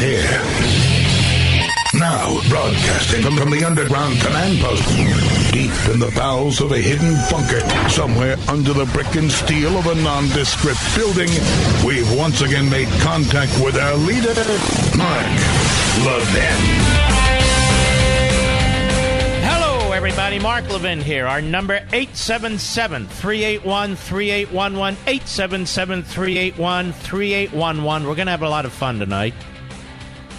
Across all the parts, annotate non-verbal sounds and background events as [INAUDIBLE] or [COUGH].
here. Now, broadcasting from, from the underground command post, deep in the bowels of a hidden bunker, somewhere under the brick and steel of a nondescript building, we've once again made contact with our leader, Mark Levin. Hello, everybody. Mark Levin here. Our number 877-381-3811, 877-381-3811. We're going to have a lot of fun tonight.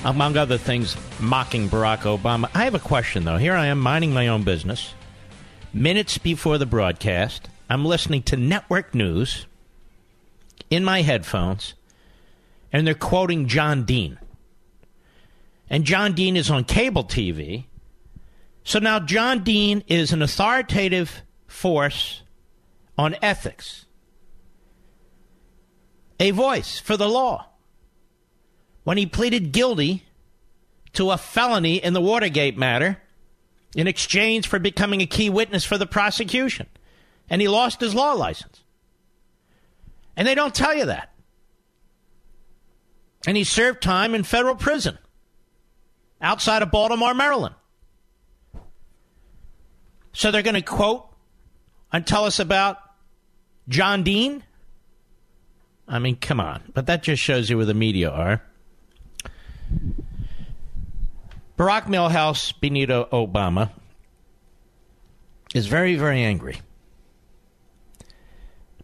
Among other things, mocking Barack Obama. I have a question, though. Here I am minding my own business. Minutes before the broadcast, I'm listening to network news in my headphones, and they're quoting John Dean. And John Dean is on cable TV. So now John Dean is an authoritative force on ethics, a voice for the law. When he pleaded guilty to a felony in the Watergate matter in exchange for becoming a key witness for the prosecution, and he lost his law license. And they don't tell you that. And he served time in federal prison outside of Baltimore, Maryland. So they're going to quote and tell us about John Dean? I mean, come on. But that just shows you where the media are. Barack Milhouse Benito Obama is very, very angry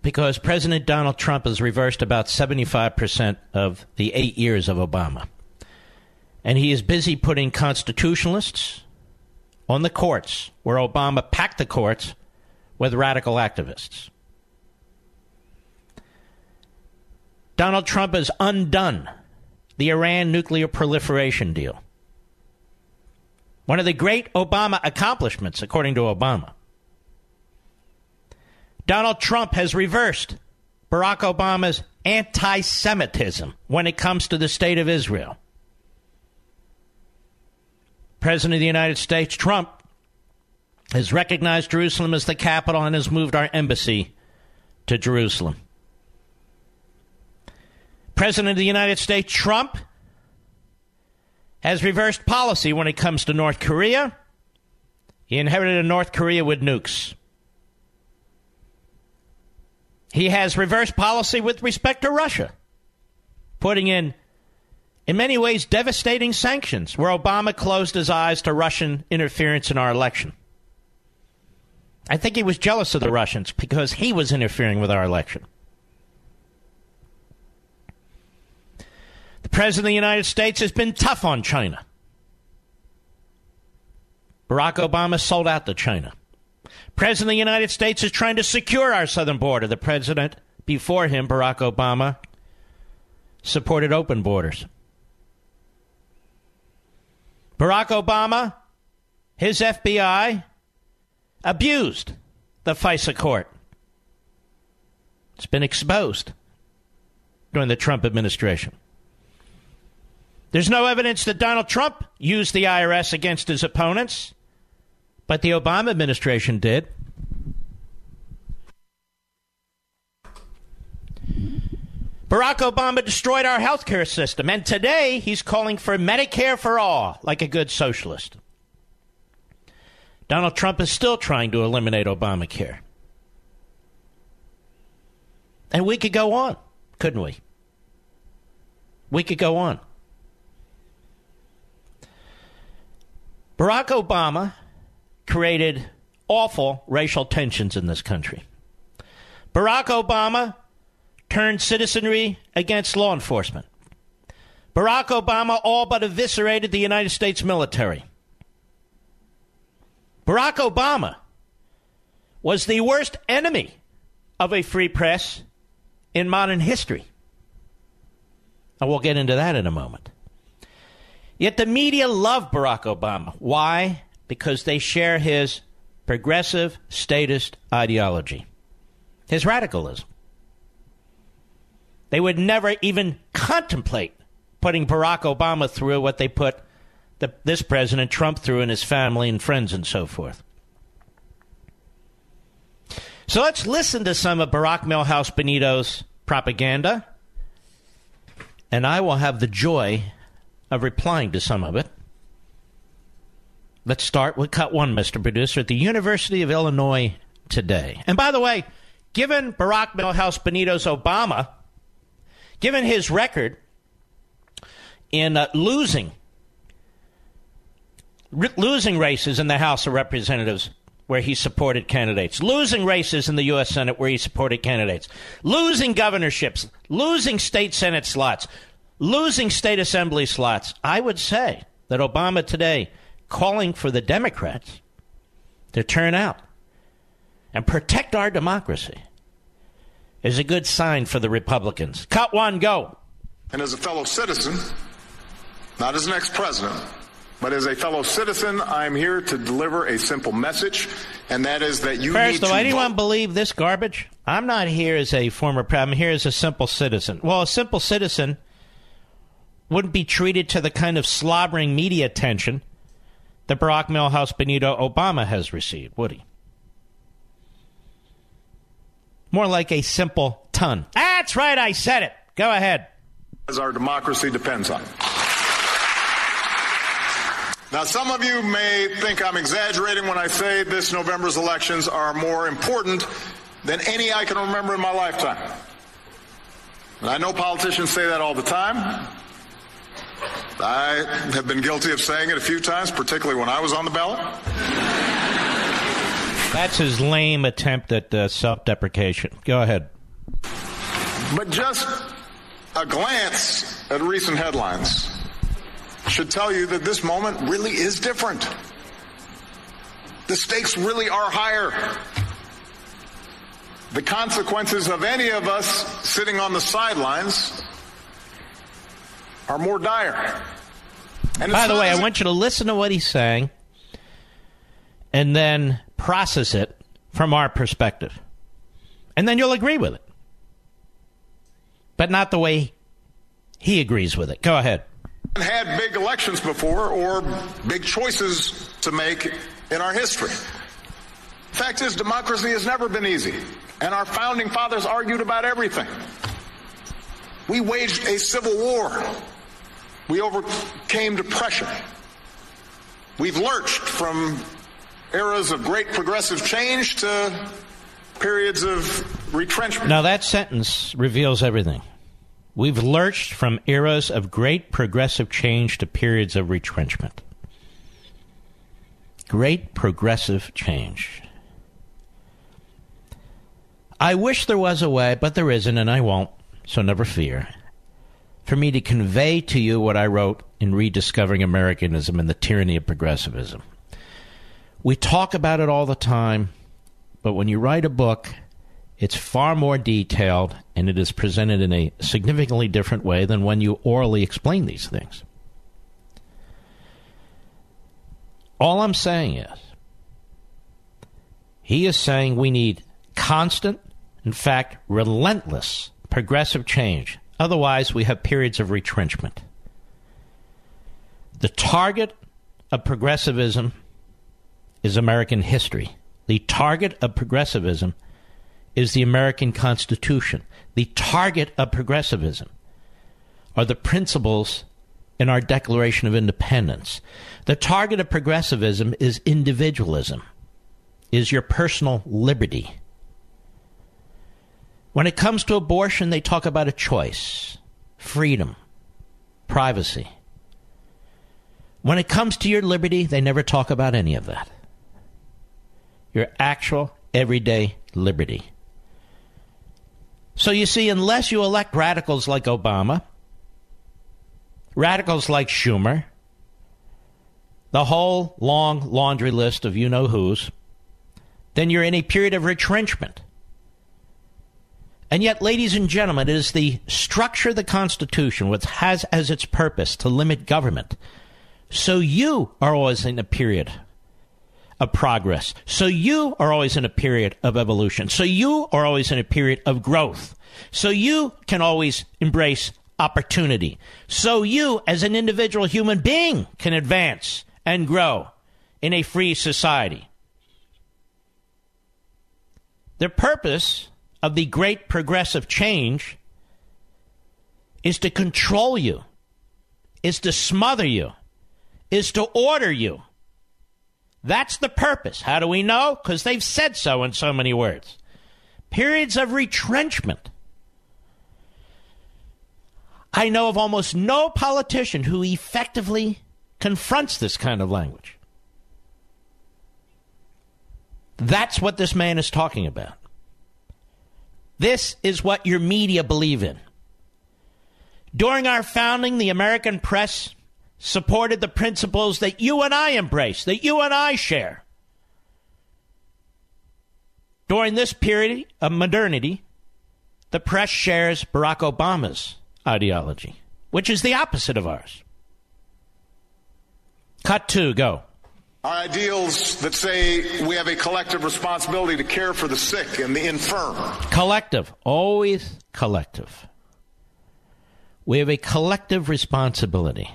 because President Donald Trump has reversed about 75% of the eight years of Obama. And he is busy putting constitutionalists on the courts, where Obama packed the courts with radical activists. Donald Trump has undone the Iran nuclear proliferation deal. One of the great Obama accomplishments, according to Obama. Donald Trump has reversed Barack Obama's anti Semitism when it comes to the state of Israel. President of the United States, Trump, has recognized Jerusalem as the capital and has moved our embassy to Jerusalem. President of the United States, Trump, has reversed policy when it comes to North Korea. He inherited a North Korea with nukes. He has reversed policy with respect to Russia, putting in in many ways devastating sanctions where Obama closed his eyes to Russian interference in our election. I think he was jealous of the Russians because he was interfering with our election. The President of the United States has been tough on China. Barack Obama sold out to China. President of the United States is trying to secure our southern border. The president before him, Barack Obama, supported open borders. Barack Obama, his FBI, abused the FISA court. It's been exposed during the Trump administration. There's no evidence that Donald Trump used the IRS against his opponents, but the Obama administration did. Barack Obama destroyed our healthcare system, and today he's calling for Medicare for all, like a good socialist. Donald Trump is still trying to eliminate Obamacare. And we could go on, couldn't we? We could go on. Barack Obama created awful racial tensions in this country. Barack Obama turned citizenry against law enforcement. Barack Obama all but eviscerated the United States military. Barack Obama was the worst enemy of a free press in modern history. And we'll get into that in a moment. Yet the media love Barack Obama. Why? Because they share his progressive statist ideology, his radicalism. They would never even contemplate putting Barack Obama through what they put the, this President Trump through and his family and friends and so forth. So let's listen to some of Barack Milhouse Benito's propaganda, and I will have the joy of replying to some of it. Let's start with cut one, Mr. Producer, at the University of Illinois today. And by the way, given Barack Milhouse Benito's Obama, given his record in uh, losing losing races in the House of Representatives where he supported candidates, losing races in the U.S. Senate where he supported candidates, losing governorships, losing state Senate slots, losing state assembly slots. I would say that Obama today calling for the Democrats to turn out and protect our democracy is a good sign for the Republicans. Cut one, go. And as a fellow citizen, not as an ex president, but as a fellow citizen, I'm here to deliver a simple message, and that is that you First, need do anyone vote. believe this garbage? I'm not here as a former president. I'm here as a simple citizen. Well, a simple citizen wouldn't be treated to the kind of slobbering media attention that Barack Milhouse Benito Obama has received, would he? More like a simple ton. That's right, I said it. Go ahead. As our democracy depends on. Now, some of you may think I'm exaggerating when I say this November's elections are more important than any I can remember in my lifetime. And I know politicians say that all the time. I have been guilty of saying it a few times, particularly when I was on the ballot. That's his lame attempt at uh, self deprecation. Go ahead. But just a glance at recent headlines should tell you that this moment really is different. The stakes really are higher. The consequences of any of us sitting on the sidelines are more dire. And By the way, I want you to listen to what he's saying and then process it from our perspective. And then you'll agree with it. But not the way he agrees with it. Go ahead. had big elections before or big choices to make in our history. Fact is, democracy has never been easy, and our founding fathers argued about everything. We waged a civil war. We overcame depression. We've lurched from eras of great progressive change to periods of retrenchment. Now, that sentence reveals everything. We've lurched from eras of great progressive change to periods of retrenchment. Great progressive change. I wish there was a way, but there isn't, and I won't, so never fear, for me to convey to you what I wrote in Rediscovering Americanism and the Tyranny of Progressivism. We talk about it all the time, but when you write a book, it's far more detailed and it is presented in a significantly different way than when you orally explain these things. All I'm saying is, he is saying we need constant, in fact, relentless progressive change. Otherwise, we have periods of retrenchment. The target of progressivism is American history. The target of progressivism is the American Constitution. The target of progressivism are the principles in our Declaration of Independence. The target of progressivism is individualism, is your personal liberty. When it comes to abortion, they talk about a choice, freedom, privacy. When it comes to your liberty, they never talk about any of that. Your actual, everyday liberty. So you see, unless you elect radicals like Obama, radicals like Schumer, the whole long laundry list of you know who's, then you're in a period of retrenchment. And yet, ladies and gentlemen, it is the structure of the Constitution which has as its purpose to limit government. So you are always in a period of progress. So you are always in a period of evolution. So you are always in a period of growth. So you can always embrace opportunity. So you, as an individual human being, can advance and grow in a free society. The purpose of the great progressive change is to control you, is to smother you, is to order you. That's the purpose. How do we know? Because they've said so in so many words. Periods of retrenchment. I know of almost no politician who effectively confronts this kind of language. That's what this man is talking about. This is what your media believe in. During our founding, the American press supported the principles that you and I embrace, that you and I share. During this period of modernity, the press shares Barack Obama's ideology, which is the opposite of ours. Cut two, go. Our ideals that say we have a collective responsibility to care for the sick and the infirm. Collective, always collective. We have a collective responsibility.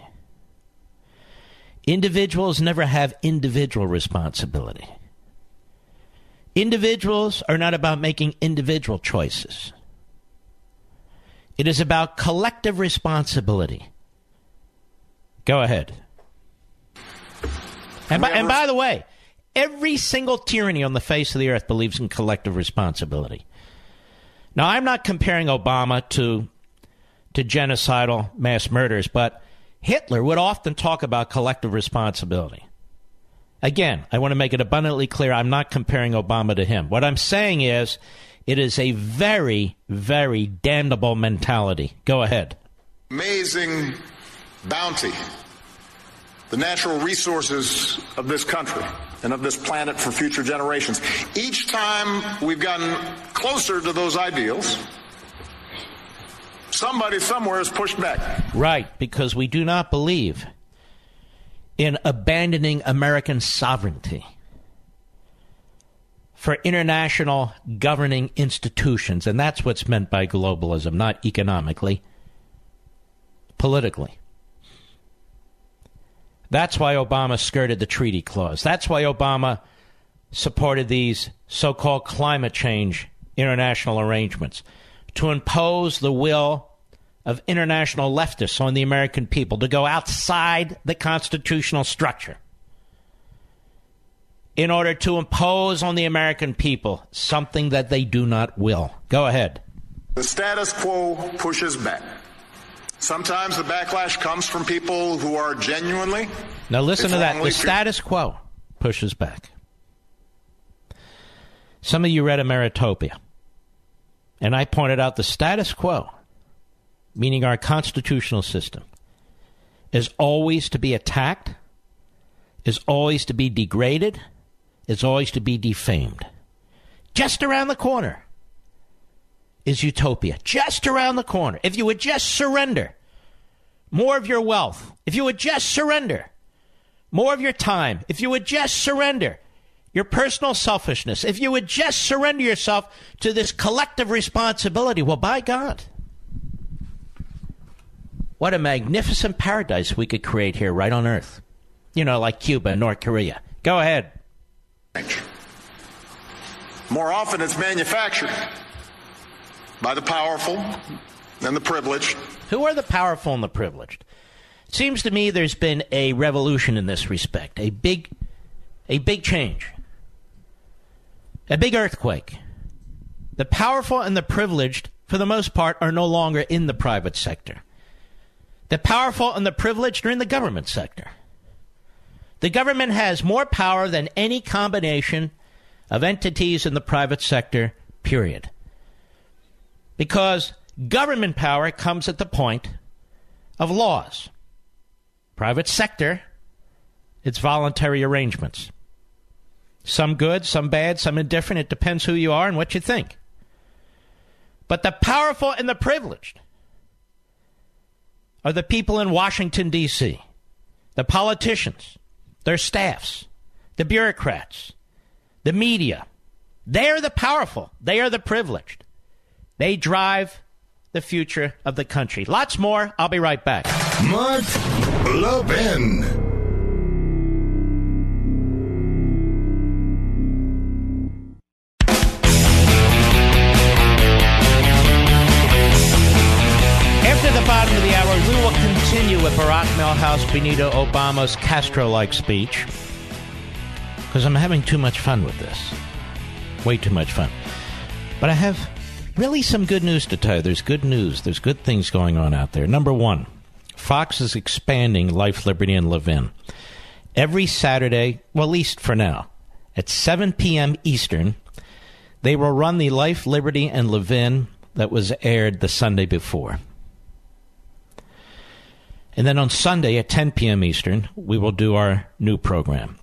Individuals never have individual responsibility. Individuals are not about making individual choices. It is about collective responsibility. Go ahead. And by, and by the way, every single tyranny on the face of the earth believes in collective responsibility. Now, I'm not comparing Obama to to genocidal mass murders, but Hitler would often talk about collective responsibility. Again, I want to make it abundantly clear I'm not comparing Obama to him. What I'm saying is it is a very, very damnable mentality. Go ahead. Amazing bounty the natural resources of this country and of this planet for future generations. Each time we've gotten closer to those ideals, somebody somewhere has pushed back. Right, because we do not believe in abandoning American sovereignty for international governing institutions. And that's what's meant by globalism, not economically, politically. That's why Obama skirted the treaty clause. That's why Obama supported these so called climate change international arrangements to impose the will of international leftists on the American people to go outside the constitutional structure in order to impose on the American people something that they do not will. Go ahead. The status quo pushes back. Sometimes the backlash comes from people who are genuinely. Now, listen to that. The status quo pushes back. Some of you read Ameritopia. And I pointed out the status quo, meaning our constitutional system, is always to be attacked, is always to be degraded, is always to be defamed. Just around the corner is utopia just around the corner. If you would just surrender more of your wealth, if you would just surrender more of your time, if you would just surrender your personal selfishness, if you would just surrender yourself to this collective responsibility, well, by God, what a magnificent paradise we could create here right on earth. You know, like Cuba North Korea. Go ahead. More often it's manufactured by the powerful and the privileged. Who are the powerful and the privileged? It seems to me there's been a revolution in this respect, a big, a big change, a big earthquake. The powerful and the privileged, for the most part, are no longer in the private sector. The powerful and the privileged are in the government sector. The government has more power than any combination of entities in the private sector, period. Because government power comes at the point of laws. Private sector, it's voluntary arrangements. Some good, some bad, some indifferent. It depends who you are and what you think. But the powerful and the privileged are the people in Washington, D.C., the politicians, their staffs, the bureaucrats, the media. They are the powerful, they are the privileged. They drive the future of the country. Lots more. I'll be right back. Mark Levin. After the bottom of the hour, we will continue with Barack Milhouse Benito Obama's Castro like speech because I'm having too much fun with this. Way too much fun. But I have really some good news to tell you. There's good news, there's good things going on out there. Number one, Fox is expanding Life, Liberty, and Levin. Every Saturday, well, at least for now, at 7 p.m. Eastern, they will run the Life, Liberty, and Levin that was aired the Sunday before. And then on Sunday at 10 p.m. Eastern, we will do our new program.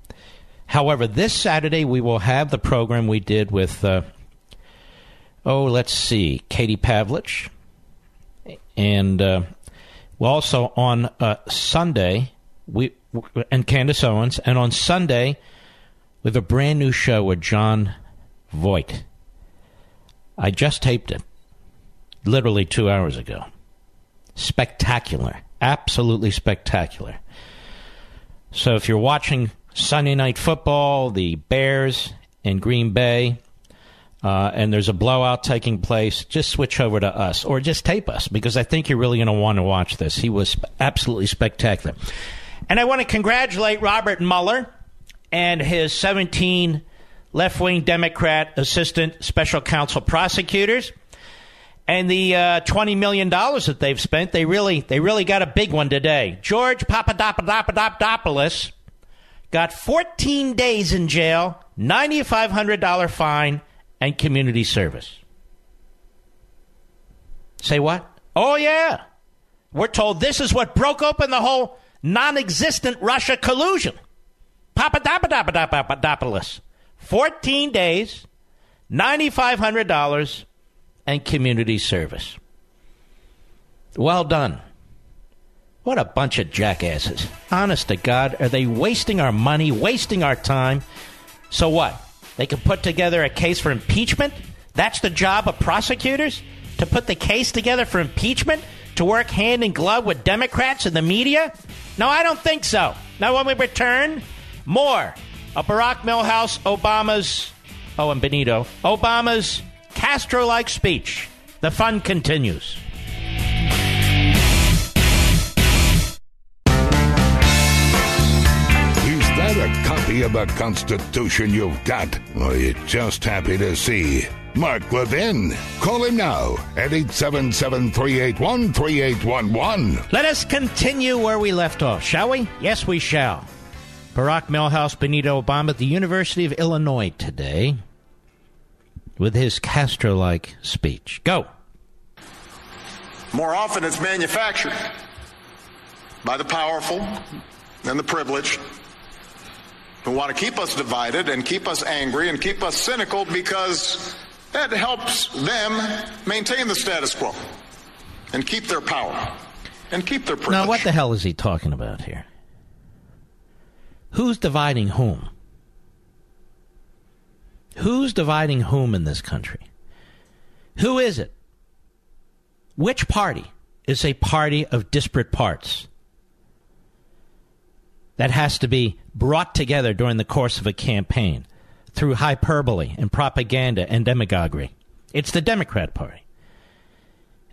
However, this Saturday we will have the program we did with, uh, oh, let's see, Katie Pavlich. And uh, also on uh, Sunday, we and Candace Owens. And on Sunday, have a brand new show with Jon Voight. I just taped it literally two hours ago. Spectacular. Absolutely spectacular. So if you're watching Sunday Night Football, the Bears in Green Bay, uh, and there's a blowout taking place, just switch over to us or just tape us because I think you're really going to want to watch this. He was absolutely spectacular. And I want to congratulate Robert Mueller and his 17 left wing Democrat assistant special counsel prosecutors and the uh, twenty million dollars that they've spent, they really they really got a big one today. George Papadopoulos got 14 days in jail, ninety five hundred dollar fine, and community service. Say what? Oh yeah, we're told this is what broke open the whole non-existent Russia collusion. Papadopoulos, 14 days, ninety five hundred dollars and community service. Well done. What a bunch of jackasses. Honest to God, are they wasting our money, wasting our time? So what? They can put together a case for impeachment? That's the job of prosecutors? To put the case together for impeachment? To work hand in glove with Democrats and the media? No, I don't think so. Now, when we return, more of Barack Milhouse Obama's, oh, and Benito, Obama's Castro like speech. The fun continues. A copy of the Constitution you've got? Or are you just happy to see? Mark Levin. Call him now at 877 381 3811. Let us continue where we left off, shall we? Yes, we shall. Barack Milhouse Benito Obama at the University of Illinois today with his Castro like speech. Go. More often, it's manufactured by the powerful and the privileged who want to keep us divided and keep us angry and keep us cynical because that helps them maintain the status quo and keep their power and keep their privilege. Now, what the hell is he talking about here? Who's dividing whom? Who's dividing whom in this country? Who is it? Which party is a party of disparate parts that has to be brought together during the course of a campaign through hyperbole and propaganda and demagoguery? It's the Democrat Party.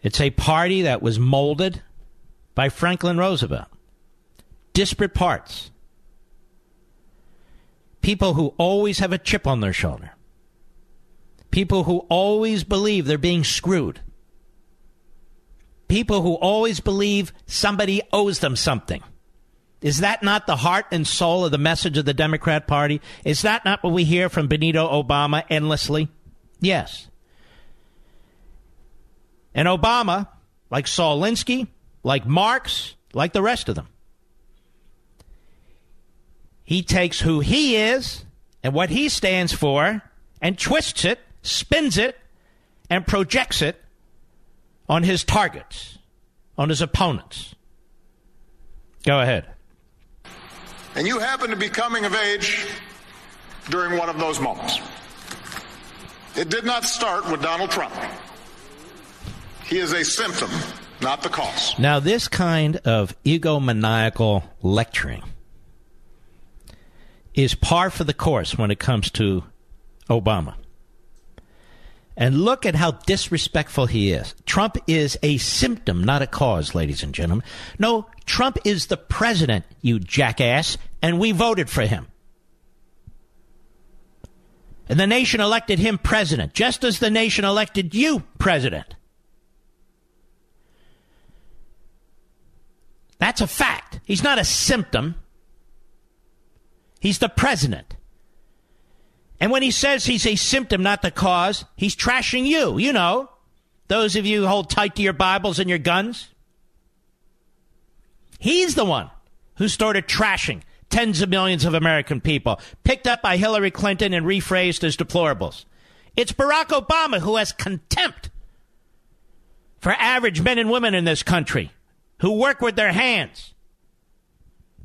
It's a party that was molded by Franklin Roosevelt. Disparate parts. People who always have a chip on their shoulder People who always believe they're being screwed. People who always believe somebody owes them something. Is that not the heart and soul of the message of the Democrat Party? Is that not what we hear from Benito Obama endlessly? Yes. And Obama, like Saul Alinsky, like Marx, like the rest of them, he takes who he is and what he stands for and twists it spins it, and projects it on his targets, on his opponents. Go ahead. And you happen to be coming of age during one of those moments. It did not start with Donald Trump. He is a symptom, not the cause. Now, this kind of egomaniacal lecturing is par for the course when it comes to Obama. And look at how disrespectful he is. Trump is a symptom, not a cause, ladies and gentlemen. No, Trump is the president, you jackass, and we voted for him. And the nation elected him president, just as the nation elected you president. That's a fact. He's not a symptom. He's the president. And when he says he's a symptom, not the cause, he's trashing you. You know, those of you who hold tight to your Bibles and your guns. He's the one who started trashing tens of millions of American people, picked up by Hillary Clinton and rephrased as deplorables. It's Barack Obama who has contempt for average men and women in this country who work with their hands,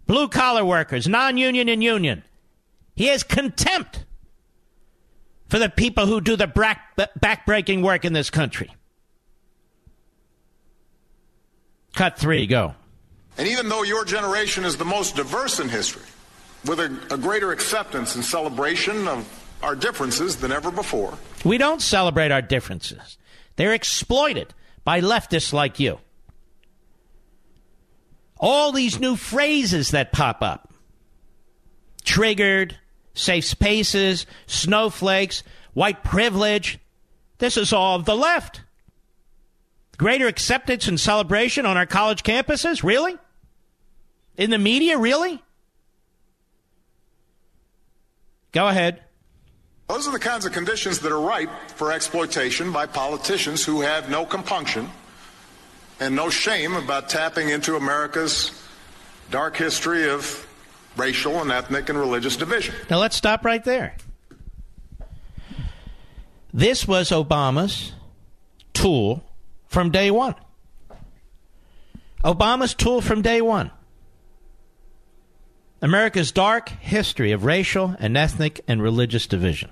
blue collar workers, non union and union. He has contempt for the people who do the back-breaking work in this country. Cut three, go. And even though your generation is the most diverse in history, with a, a, greater acceptance and celebration of our differences than ever before. We don't celebrate our differences. They're exploited by leftists like you. All these new phrases that pop up triggered, safe spaces, snowflakes, white privilege. This is all of the left. Greater acceptance and celebration on our college campuses? Really? In the media? Really? Go ahead. Those are the kinds of conditions that are ripe for exploitation by politicians who have no compunction and no shame about tapping into America's dark history of racial and ethnic and religious division. Now let's stop right there. This was Obama's tool from day one. Obama's tool from day one. America's dark history of racial and ethnic and religious division.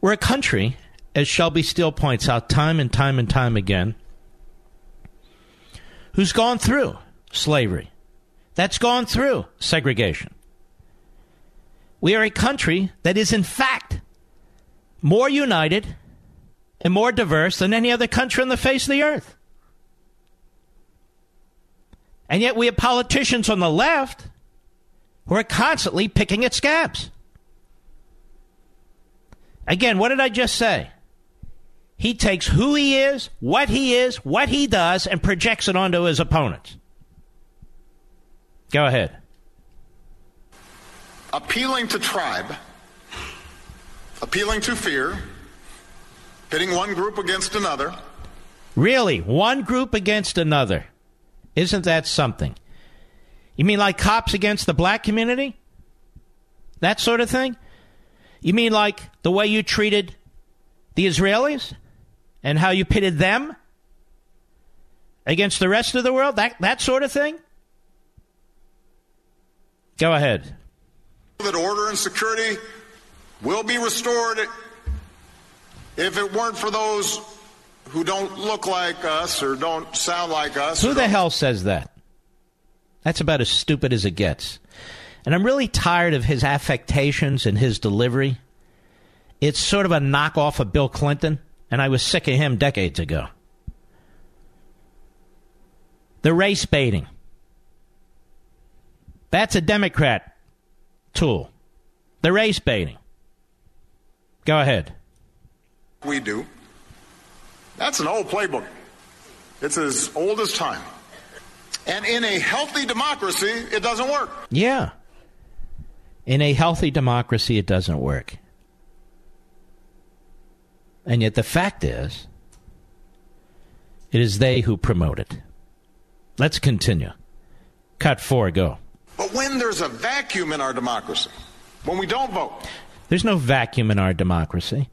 We're a country, as Shelby Steele points out time and time and time again, who's gone through slavery, that's gone through segregation. We are a country that is, in fact, more united and more diverse than any other country on the face of the earth. And yet we have politicians on the left who are constantly picking at scabs. Again, what did I just say? He takes who he is, what he is, what he does, and projects it onto his opponents. Go ahead. Appealing to tribe, appealing to fear, pitting one group against another. Really? One group against another. Isn't that something? You mean like cops against the black community? That sort of thing? You mean like the way you treated the Israelis and how you pitted them against the rest of the world? That, that sort of thing? Go ahead. That order and security will be restored if it weren't for those who don't look like us or don't sound like us. Who the hell says that? That's about as stupid as it gets. And I'm really tired of his affectations and his delivery. It's sort of a knockoff of Bill Clinton, and I was sick of him decades ago. The race baiting. That's a Democrat tool. The race baiting. Go ahead. We do. That's an old playbook. It's as old as time. And in a healthy democracy, it doesn't work. Yeah. In a healthy democracy, it doesn't work. And yet the fact is, it is they who promote it. Let's continue. Cut four, go. But when there's a vacuum in our democracy, when we don't vote, there's no vacuum in our democracy.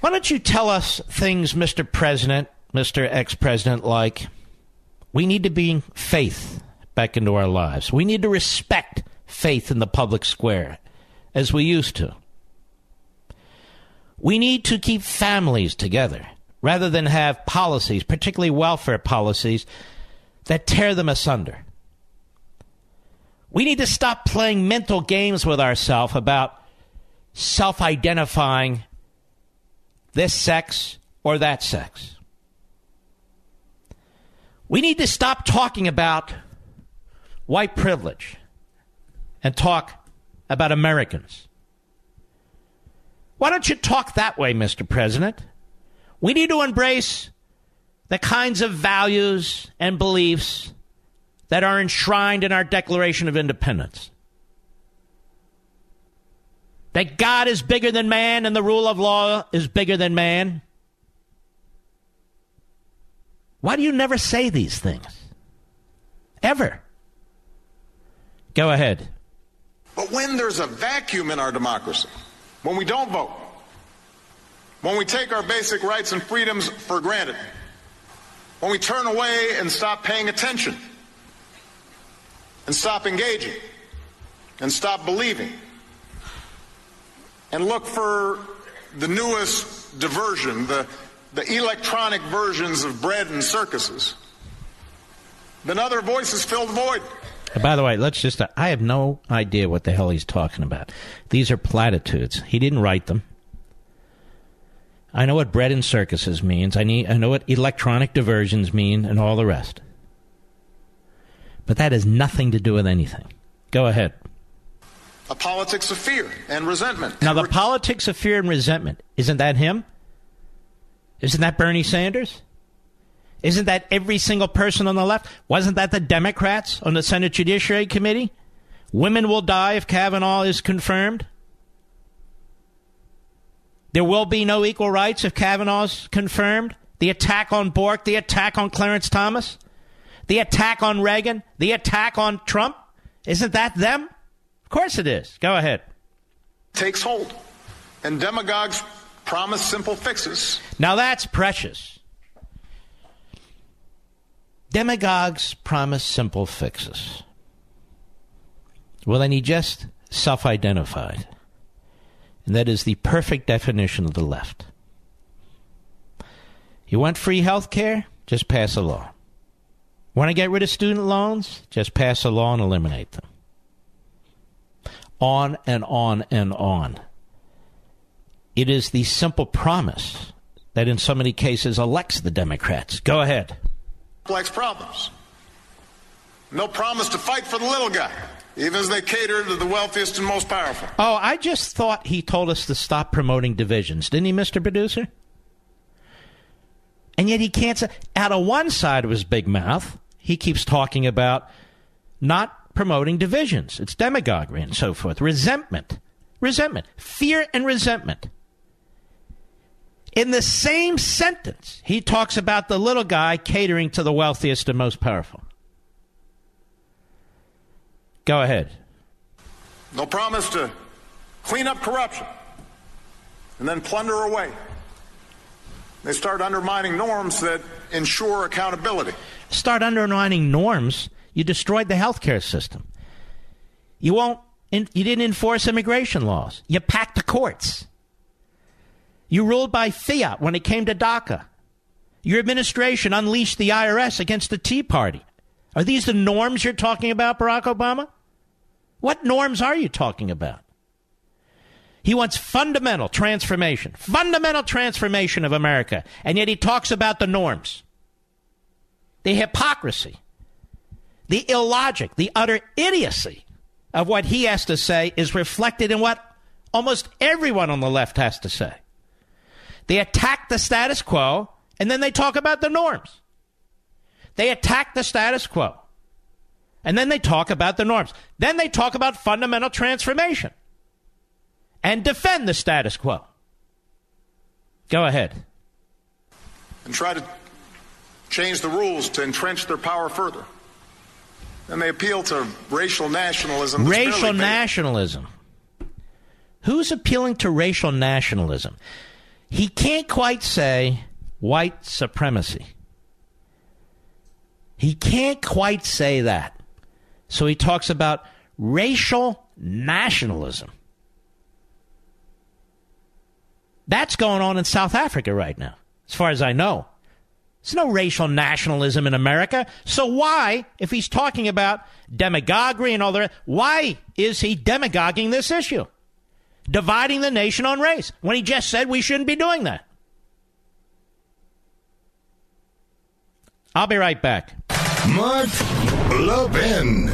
Why don't you tell us things, Mr. President, Mr. Ex President, like we need to bring faith back into our lives. We need to respect faith in the public square as we used to. We need to keep families together rather than have policies, particularly welfare policies, that tear them asunder. We need to stop playing mental games with ourselves about self identifying this sex or that sex. We need to stop talking about white privilege and talk about Americans. Why don't you talk that way, Mr. President? We need to embrace the kinds of values and beliefs that are enshrined in our Declaration of Independence. That God is bigger than man and the rule of law is bigger than man. Why do you never say these things? Ever. Go ahead. But when there's a vacuum in our democracy, when we don't vote, when we take our basic rights and freedoms for granted, when we turn away and stop paying attention, and stop engaging, and stop believing, and look for the newest diversion, the, the electronic versions of bread and circuses, then other voices fill the void. By the way, let's just, I have no idea what the hell he's talking about. These are platitudes. He didn't write them. I know what bread and circuses means. I, need, I know what electronic diversions mean and all the rest. But that has nothing to do with anything. Go ahead. A politics of fear and resentment. Now, the politics of fear and resentment, isn't that him? Isn't that Bernie Sanders? Isn't that every single person on the left? Wasn't that the Democrats on the Senate Judiciary Committee? Women will die if Kavanaugh is confirmed. There will be no equal rights if Kavanaugh's confirmed. The attack on Bork, the attack on Clarence Thomas, the attack on Reagan, the attack on Trump. Isn't that them? Of course it is. Go ahead. Takes hold. And demagogues promise simple fixes. Now that's precious. Demagogues promise simple fixes. Well, then he just self identified. And that is the perfect definition of the left. You want free health care? Just pass a law. Want to get rid of student loans? Just pass a law and eliminate them. On and on and on. It is the simple promise that in so many cases elects the Democrats. Go ahead. Complex problems. No promise to fight for the little guy even as they cater to the wealthiest and most powerful. Oh, I just thought he told us to stop promoting divisions, didn't he, Mr. Producer? And yet he can't say, out of one side of his big mouth, he keeps talking about not promoting divisions. It's demagoguery and so forth. Resentment. Resentment. Fear and resentment. In the same sentence, he talks about the little guy catering to the wealthiest and most powerful. Go ahead. They'll promise to clean up corruption and then plunder away. They start undermining norms that ensure accountability. Start undermining norms. You destroyed the healthcare system. You won't. You didn't enforce immigration laws. You packed the courts. You ruled by fiat when it came to DACA. Your administration unleashed the IRS against the Tea Party. Are these the norms you're talking about, Barack Obama? What norms are you talking about? He wants fundamental transformation, fundamental transformation of America, and yet he talks about the norms, the hypocrisy, the illogic, the utter idiocy of what he has to say is reflected in what almost everyone on the left has to say. They attack the status quo and then they talk about the norms. They attack the status quo. And then they talk about the norms. Then they talk about fundamental transformation and defend the status quo. Go ahead. And try to change the rules to entrench their power further. And they appeal to racial nationalism. Racial nationalism. Who's appealing to racial nationalism? He can't quite say white supremacy. He can't quite say that. So he talks about racial nationalism. That's going on in South Africa right now, as far as I know. There's no racial nationalism in America. So why, if he's talking about demagoguery and all that, why is he demagoguing this issue? dividing the nation on race when he just said we shouldn't be doing that. I'll be right back. Mark Levin.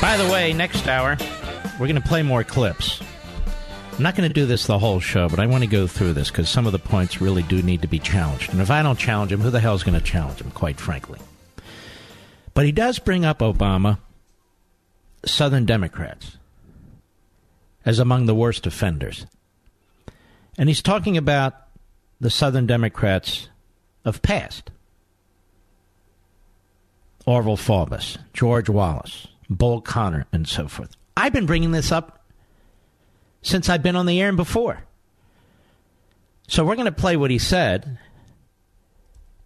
By the way, next hour, we're going to play more clips. I'm not going to do this the whole show, but I want to go through this because some of the points really do need to be challenged. And if I don't challenge him, who the hell is going to challenge him, quite frankly? But he does bring up Obama, Southern Democrats, as among the worst offenders. And he's talking about the Southern Democrats of past. Orval Faubus, George Wallace, Bull Connor, and so forth. I've been bringing this up since I've been on the air and before. So we're going to play what he said.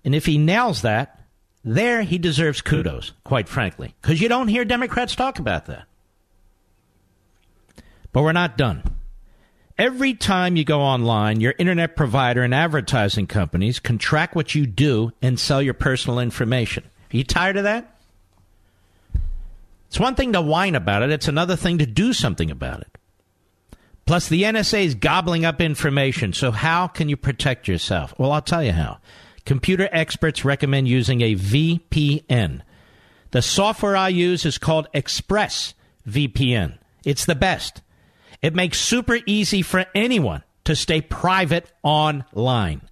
And if he nails that, there he deserves kudos, quite frankly, because you don't hear Democrats talk about that. But we're not done. Every time you go online, your internet provider and advertising companies can track what you do and sell your personal information. Are you tired of that? It's one thing to whine about it, it's another thing to do something about it. Plus, the NSA is gobbling up information, so how can you protect yourself? Well, I'll tell you how. Computer experts recommend using a VPN. The software I use is called Express VPN. It's the best. It makes super easy for anyone to stay private online.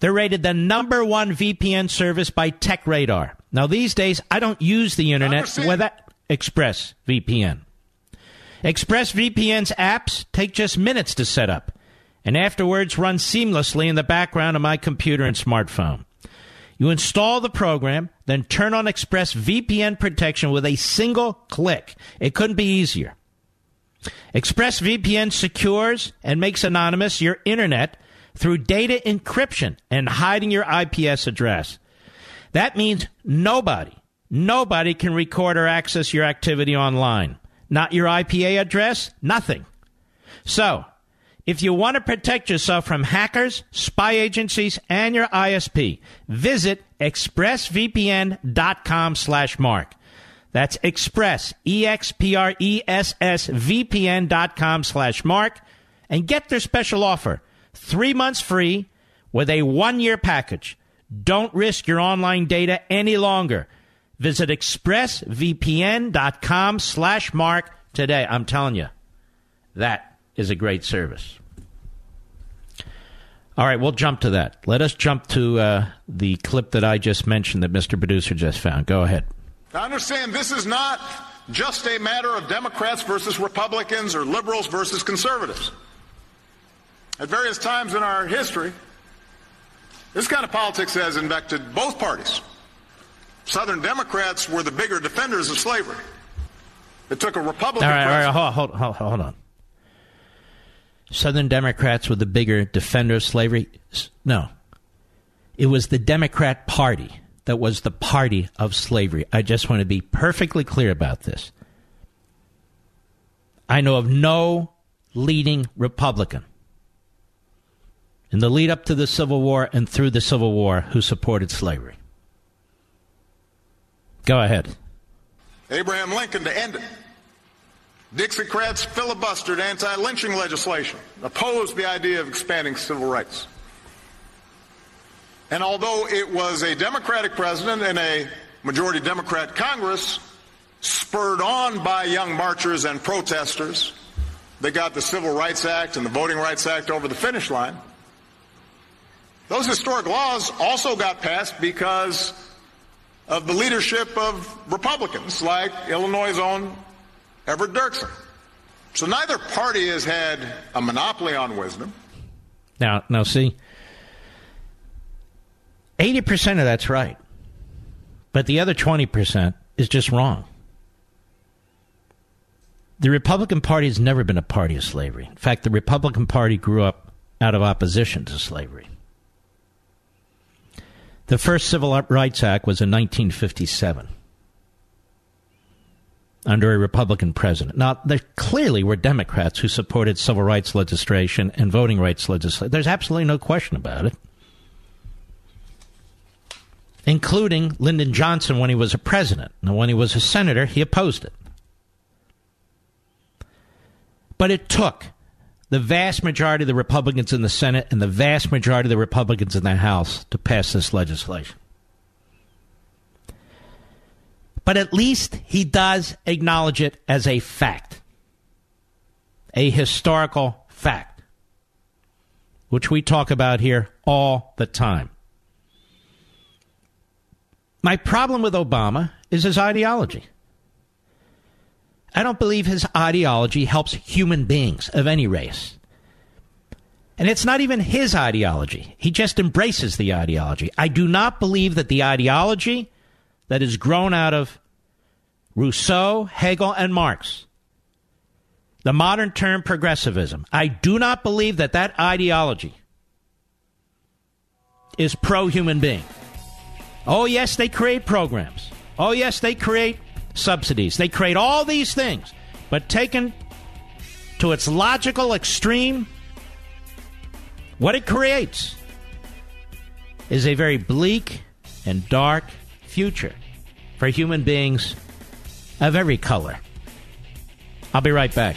They're rated the number one VPN service by TechRadar. Now, these days, I don't use the internet without Express VPN. ExpressVPN's apps take just minutes to set up and afterwards run seamlessly in the background of my computer and smartphone. You install the program, then turn on ExpressVPN protection with a single click. It couldn't be easier. ExpressVPN secures and makes anonymous your internet through data encryption and hiding your IPS address. That means nobody, nobody can record or access your activity online. Not your IPA address, nothing. So, if you want to protect yourself from hackers, spy agencies, and your ISP, visit expressvpn.com slash mark. That's express, E-X-P-R-E-S-S, V-P-N dot com slash mark, and get their special offer. Three months free with a one-year package. Don't risk your online data any longer. Visit expressvpn.com slash mark today. I'm telling you, that is a great service. All right, we'll jump to that. Let us jump to uh, the clip that I just mentioned that Mr. Producer just found. Go ahead. I understand this is not just a matter of Democrats versus Republicans or liberals versus conservatives. At various times in our history, this kind of politics has infected both parties. Southern Democrats were the bigger defenders of slavery. It took a Republican. All right, all right, hold, hold, hold on. Southern Democrats were the bigger defender of slavery? No. It was the Democrat Party that was the party of slavery. I just want to be perfectly clear about this. I know of no leading Republican in the lead up to the Civil War and through the Civil War who supported slavery. Go ahead. Abraham Lincoln to end it. Dixiecrats filibustered anti-lynching legislation, opposed the idea of expanding civil rights. And although it was a Democratic president and a majority Democrat Congress, spurred on by young marchers and protesters, they got the Civil Rights Act and the Voting Rights Act over the finish line. Those historic laws also got passed because of the leadership of Republicans like Illinois' own Everett Dirksen. So neither party has had a monopoly on wisdom. Now, now, see, eighty percent of that's right, but the other twenty percent is just wrong. The Republican Party has never been a party of slavery. In fact, the Republican Party grew up out of opposition to slavery. The first Civil Rights Act was in 1957. under a Republican president. Now, there clearly were Democrats who supported civil rights legislation and voting rights legislation. There's absolutely no question about it. Including Lyndon Johnson when he was a president. And when he was a senator, he opposed it. But it took the vast majority of the Republicans in the Senate and the vast majority of the Republicans in the House to pass this legislation. But at least he does acknowledge it as a fact, a historical fact, which we talk about here all the time. My problem with Obama is his ideology. I don't believe his ideology helps human beings of any race. And it's not even his ideology. He just embraces the ideology. I do not believe that the ideology that is grown out of Rousseau, Hegel, and Marx. The modern term progressivism. I do not believe that that ideology is pro human being. Oh, yes, they create programs. Oh, yes, they create subsidies. They create all these things. But taken to its logical extreme, what it creates is a very bleak and dark future for human beings of every color. I'll be right back.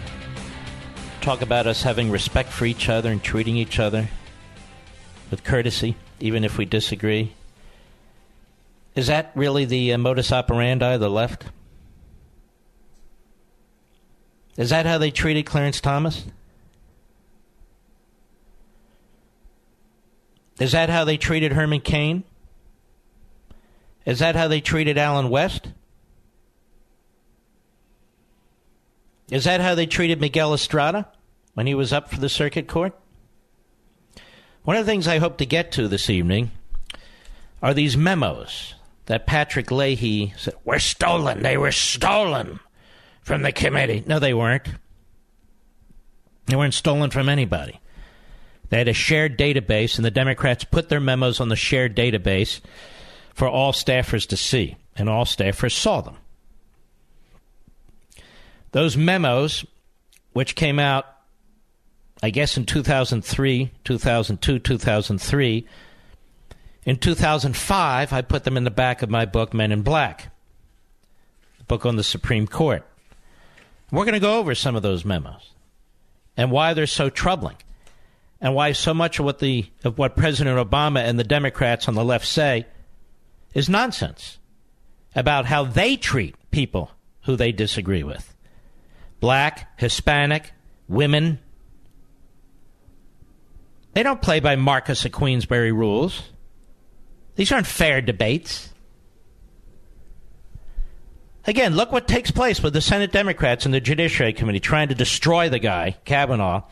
talk about us having respect for each other and treating each other with courtesy, even if we disagree. Is that really the uh, modus operandi of the left? Is that how they treated Clarence Thomas? Is that how they treated Herman Cain? Is that how they treated Allen West? Is that how they treated Miguel Estrada when he was up for the circuit court? One of the things I hope to get to this evening are these memos that Patrick Leahy said were stolen. They were stolen from the committee. No, they weren't. They weren't stolen from anybody. They had a shared database, and the Democrats put their memos on the shared database for all staffers to see, and all staffers saw them. Those memos, which came out, I guess, in 2003, 2002, 2003, in 2005, I put them in the back of my book, Men in Black, the book on the Supreme Court. We're going to go over some of those memos and why they're so troubling and why so much of what the of what President Obama and the Democrats on the left say is nonsense about how they treat people who they disagree with black, Hispanic, women. They don't play by Marquess of Queensberry rules. These aren't fair debates. Again, look what takes place with the Senate Democrats and the Judiciary Committee trying to destroy the guy, Kavanaugh.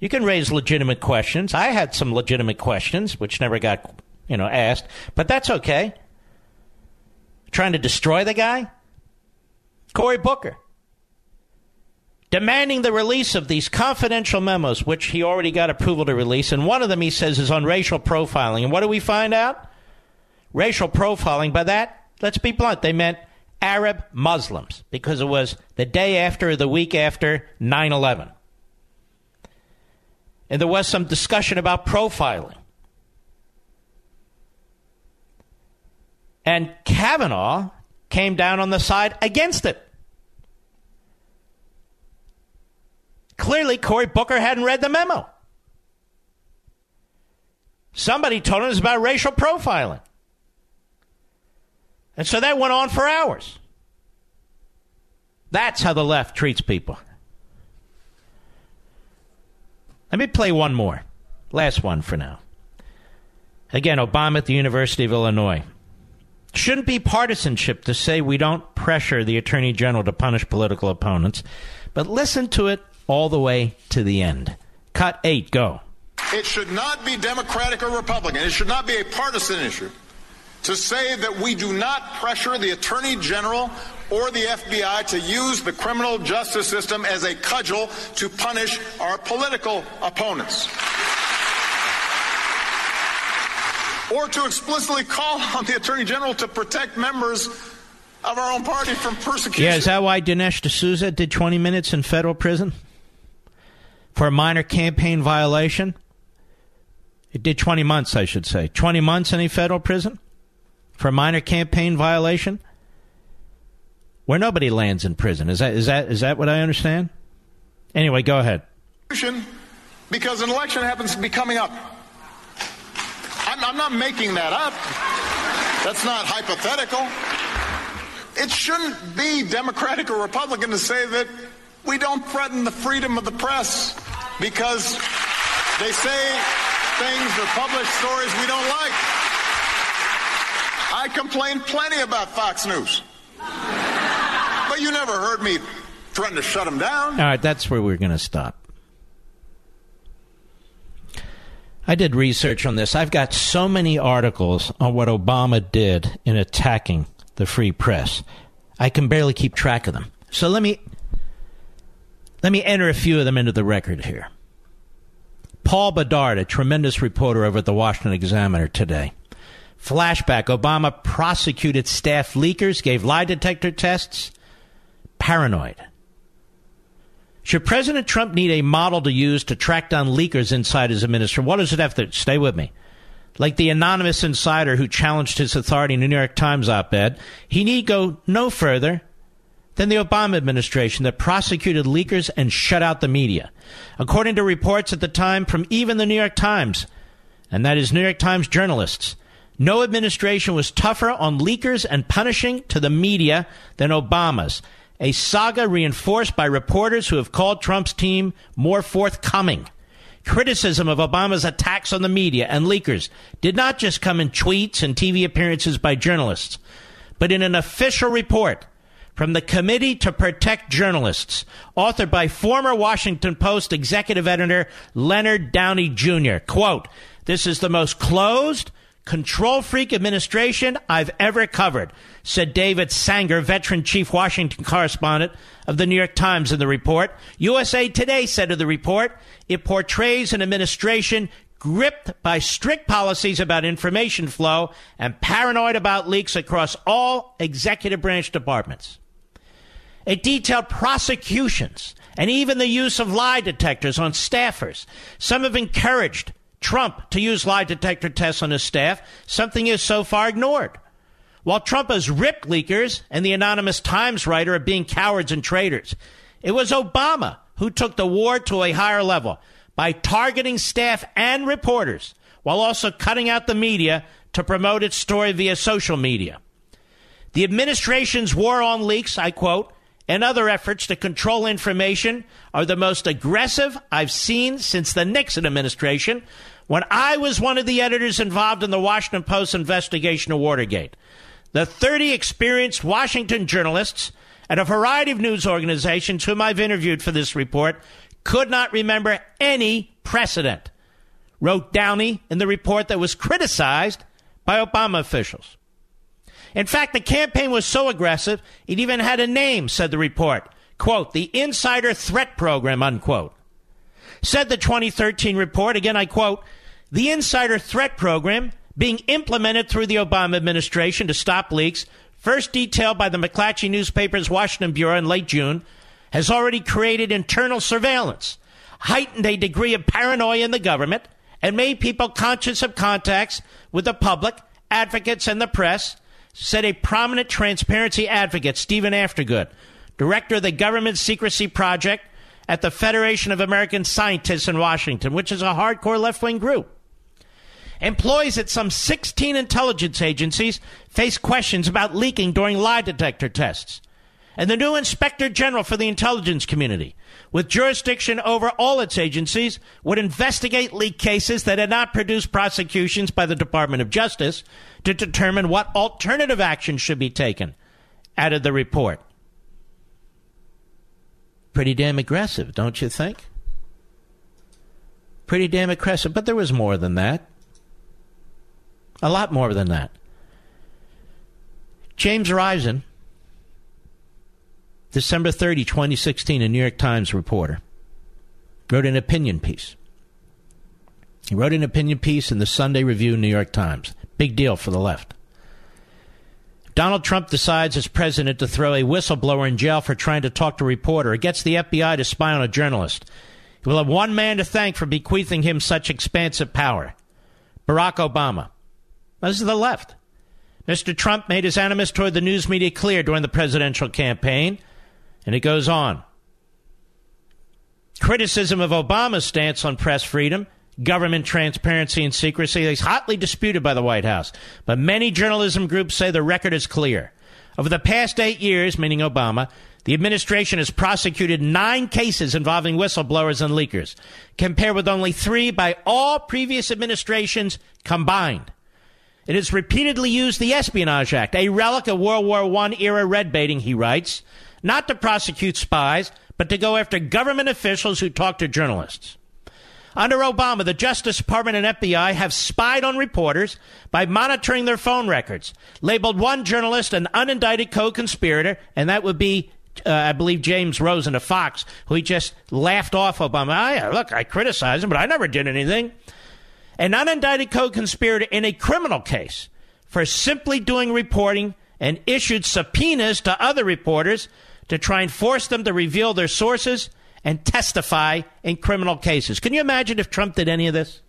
You can raise legitimate questions. I had some legitimate questions, which never got, you know, asked, but that's okay. Trying to destroy the guy? Cory Booker demanding the release of these confidential memos, which he already got approval to release. And one of them, he says, is on racial profiling. And what do we find out? Racial profiling. By that, let's be blunt, they meant Arab Muslims because it was the day after or the week after 9 11. And there was some discussion about profiling. And Kavanaugh came down on the side against it. Clearly, Cory Booker hadn't read the memo. Somebody told him it was about racial profiling. And so that went on for hours. That's how the left treats people. Let me play one more. Last one for now. Again, Obama at the University of Illinois. Shouldn't be partisanship to say we don't pressure the Attorney General to punish political opponents, but listen to it all the way to the end. Cut eight, go. It should not be Democratic or Republican. It should not be a partisan issue to say that we do not pressure the Attorney General or the FBI to use the criminal justice system as a cudgel to punish our political opponents. Or to explicitly call on the Attorney General to protect members of our own party from persecution. Yeah, is that why Dinesh D'Souza did 20 minutes in federal prison? For a minor campaign violation? It did 20 months, I should say. 20 months in a federal prison? For a minor campaign violation? Where nobody lands in prison. Is that, is that, is that what I understand? Anyway, go ahead. Because an election happens to be coming up. I'm, I'm not making that up. That's not hypothetical. It shouldn't be Democratic or Republican to say that we don't threaten the freedom of the press because they say things or publish stories we don't like. I complain plenty about Fox News. But you never heard me threaten to shut them down. All right, that's where we're going to stop. I did research on this. I've got so many articles on what Obama did in attacking the free press. I can barely keep track of them. So let me let me enter a few of them into the record here. Paul Bedard, a tremendous reporter over at the Washington Examiner today. Flashback Obama prosecuted staff leakers, gave lie detector tests. Paranoid. Should President Trump need a model to use to track down leakers inside his administration? What does it have to stay with me? Like the anonymous insider who challenged his authority in the New York Times op ed, he need go no further than the Obama administration that prosecuted leakers and shut out the media. According to reports at the time from even the New York Times, and that is New York Times journalists, no administration was tougher on leakers and punishing to the media than Obama's a saga reinforced by reporters who have called Trump's team more forthcoming. Criticism of Obama's attacks on the media and leakers did not just come in tweets and TV appearances by journalists, but in an official report from the Committee to Protect Journalists, authored by former Washington Post executive editor Leonard Downie Jr. Quote, this is the most closed, control freak administration I've ever covered, said David Sanger, veteran chief Washington correspondent of the New York Times in the report. USA Today said of the report, it portrays an administration gripped by strict policies about information flow and paranoid about leaks across all executive branch departments. It detailed prosecutions and even the use of lie detectors on staffers. Some have encouraged Trump to use lie detector tests on his staff, something is so far ignored. While Trump has ripped leakers and the anonymous Times writer of being cowards and traitors, it was Obama who took the war to a higher level by targeting staff and reporters while also cutting out the media to promote its story via social media. The administration's war on leaks, I quote, and other efforts to control information are the most aggressive I've seen since the Nixon administration when I was one of the editors involved in the Washington Post investigation of Watergate. The 30 experienced Washington journalists and a variety of news organizations whom I've interviewed for this report could not remember any precedent, wrote Downie in the report that was criticized by Obama officials. In fact, the campaign was so aggressive, it even had a name, said the report. Quote, the Insider Threat Program, unquote. Said the 2013 report, again I quote, the Insider Threat Program being implemented through the Obama administration to stop leaks, first detailed by the McClatchy newspaper's Washington Bureau in late June, has already created internal surveillance, heightened a degree of paranoia in the government, and made people conscious of contacts with the public, advocates, and the press, said a prominent transparency advocate, Steven Aftergood, director of the Government Secrecy Project at the Federation of American Scientists in Washington, which is a hardcore left wing group. Employees at some 16 intelligence agencies face questions about leaking during lie detector tests. and the new inspector general for the intelligence community, with jurisdiction over all its agencies, would investigate leak cases that had not produced prosecutions by the Department of Justice to determine what alternative action should be taken, added the report. Pretty damn aggressive, don't you think? Pretty damn aggressive, but there was more than that. A lot more than that. James Risen, December 30, 2016, a New York Times reporter, wrote an opinion piece. He wrote an opinion piece in the Sunday Review, New York Times. Big deal for the left. Donald Trump decides as president to throw a whistleblower in jail for trying to talk to a reporter. He gets the FBI to spy on a journalist. He will have one man to thank for bequeathing him such expansive power Barack Obama. This is the left. Mr. Trump made his animus toward the news media clear during the presidential campaign, and it goes on. Criticism of Obama's stance on press freedom, government transparency, and secrecy is hotly disputed by the White House, but many journalism groups say the record is clear. Over the past eight years, meaning Obama, the administration has prosecuted nine cases involving whistleblowers and leakers, compared with only three by all previous administrations combined. It has repeatedly used the Espionage Act, a relic of World War I era red baiting, he writes, not to prosecute spies, but to go after government officials who talk to journalists. Under Obama, the Justice Department and FBI have spied on reporters by monitoring their phone records, labeled one journalist an unindicted co conspirator, and that would be uh, I believe James Rosen of Fox, who he just laughed off Obama. Oh, yeah, look, I criticize him, but I never did anything. An unindicted co conspirator in a criminal case for simply doing reporting and issued subpoenas to other reporters to try and force them to reveal their sources and testify in criminal cases. Can you imagine if Trump did any of this?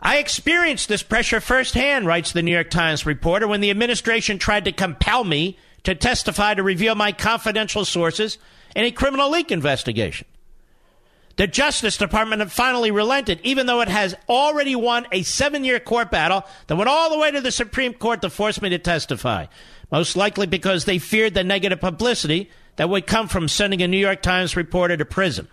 I experienced this pressure firsthand, writes the New York Times reporter, when the administration tried to compel me to testify to reveal my confidential sources in a criminal leak investigation. The Justice Department finally relented, even though it has already won a seven year court battle that went all the way to the Supreme Court to force me to testify. Most likely because they feared the negative publicity that would come from sending a New York Times reporter to prison.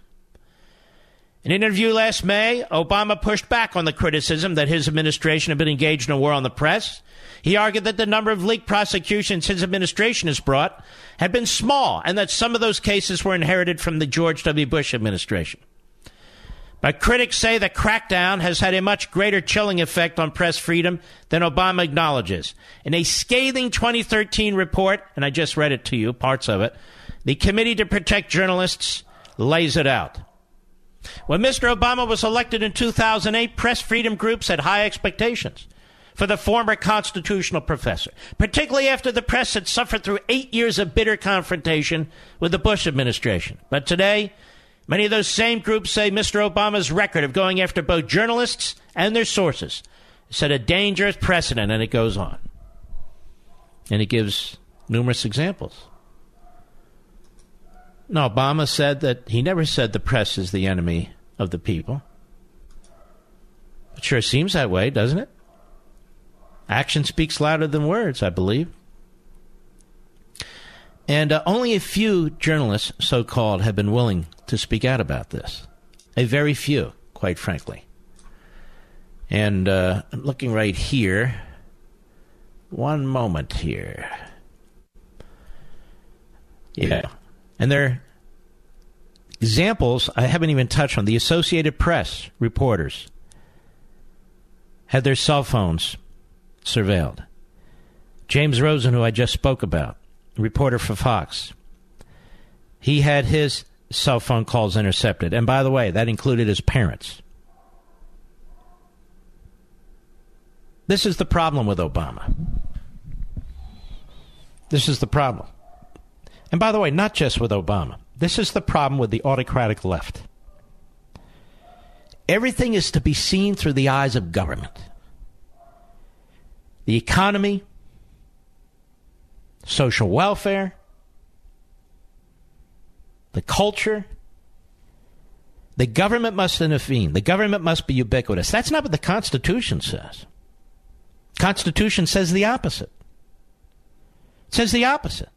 In an interview last May, Obama pushed back on the criticism that his administration had been engaged in a war on the press. He argued that the number of leak prosecutions his administration has brought had been small and that some of those cases were inherited from the George W. Bush administration. But critics say the crackdown has had a much greater chilling effect on press freedom than Obama acknowledges. In a scathing 2013 report, and I just read it to you, parts of it, the Committee to Protect Journalists lays it out. When Mr. Obama was elected in 2008, press freedom groups had high expectations for the former constitutional professor, particularly after the press had suffered through eight years of bitter confrontation with the Bush administration. But today, many of those same groups say Mr. Obama's record of going after both journalists and their sources set a dangerous precedent, and it goes on. And he gives numerous examples. No, Obama said that he never said the press is the enemy of the people. It sure seems that way, doesn't it? Action speaks louder than words, I believe. And uh, only a few journalists, so called, have been willing to speak out about this. A very few, quite frankly. And uh, I'm looking right here. One moment here. Yeah. And there are examples I haven't even touched on. The Associated Press reporters had their cell phones surveilled. James Rosen, who I just spoke about, reporter for Fox, he had his cell phone calls intercepted. And by the way, that included his parents. This is the problem with Obama. This is the problem. And by the way, not just with Obama. This is the problem with the autocratic left. Everything is to be seen through the eyes of government. The economy, social welfare, the culture. The government must intervene. The government must be ubiquitous. That's not what the Constitution says. Constitution says the opposite. It says the opposite.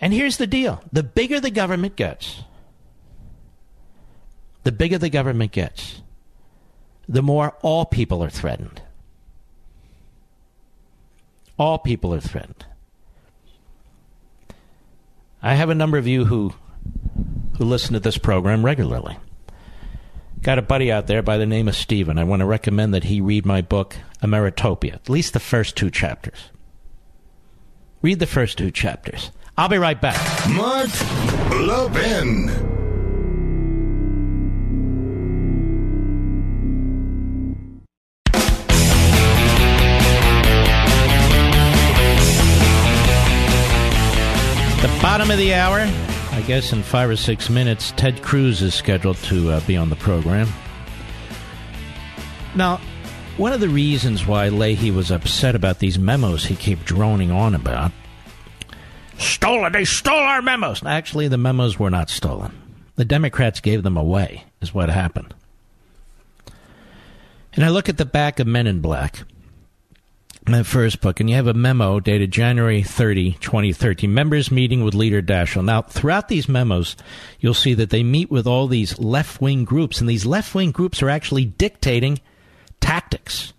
And here's the deal the bigger the government gets, the bigger the government gets, the more all people are threatened. All people are threatened. I have a number of you who who listen to this program regularly. Got a buddy out there by the name of Steven. I want to recommend that he read my book, Ameritopia, at least the first two chapters. Read the first two chapters. I'll be right back. Mark Levin. Bottom of the hour. I guess in five or six minutes, Ted Cruz is scheduled to uh, be on the program. Now, one of the reasons why Leahy was upset about these memos he kept droning on about stolen, they stole our memos. Actually, the memos were not stolen. The Democrats gave them away, is what happened. And I look at the back of Men in Black my first book, and you have a memo dated January 30, 2013. Members meeting with leader Daschle. Now, throughout these memos, you'll see that they meet with all these left wing groups, and these left wing groups are actually dictating tactics,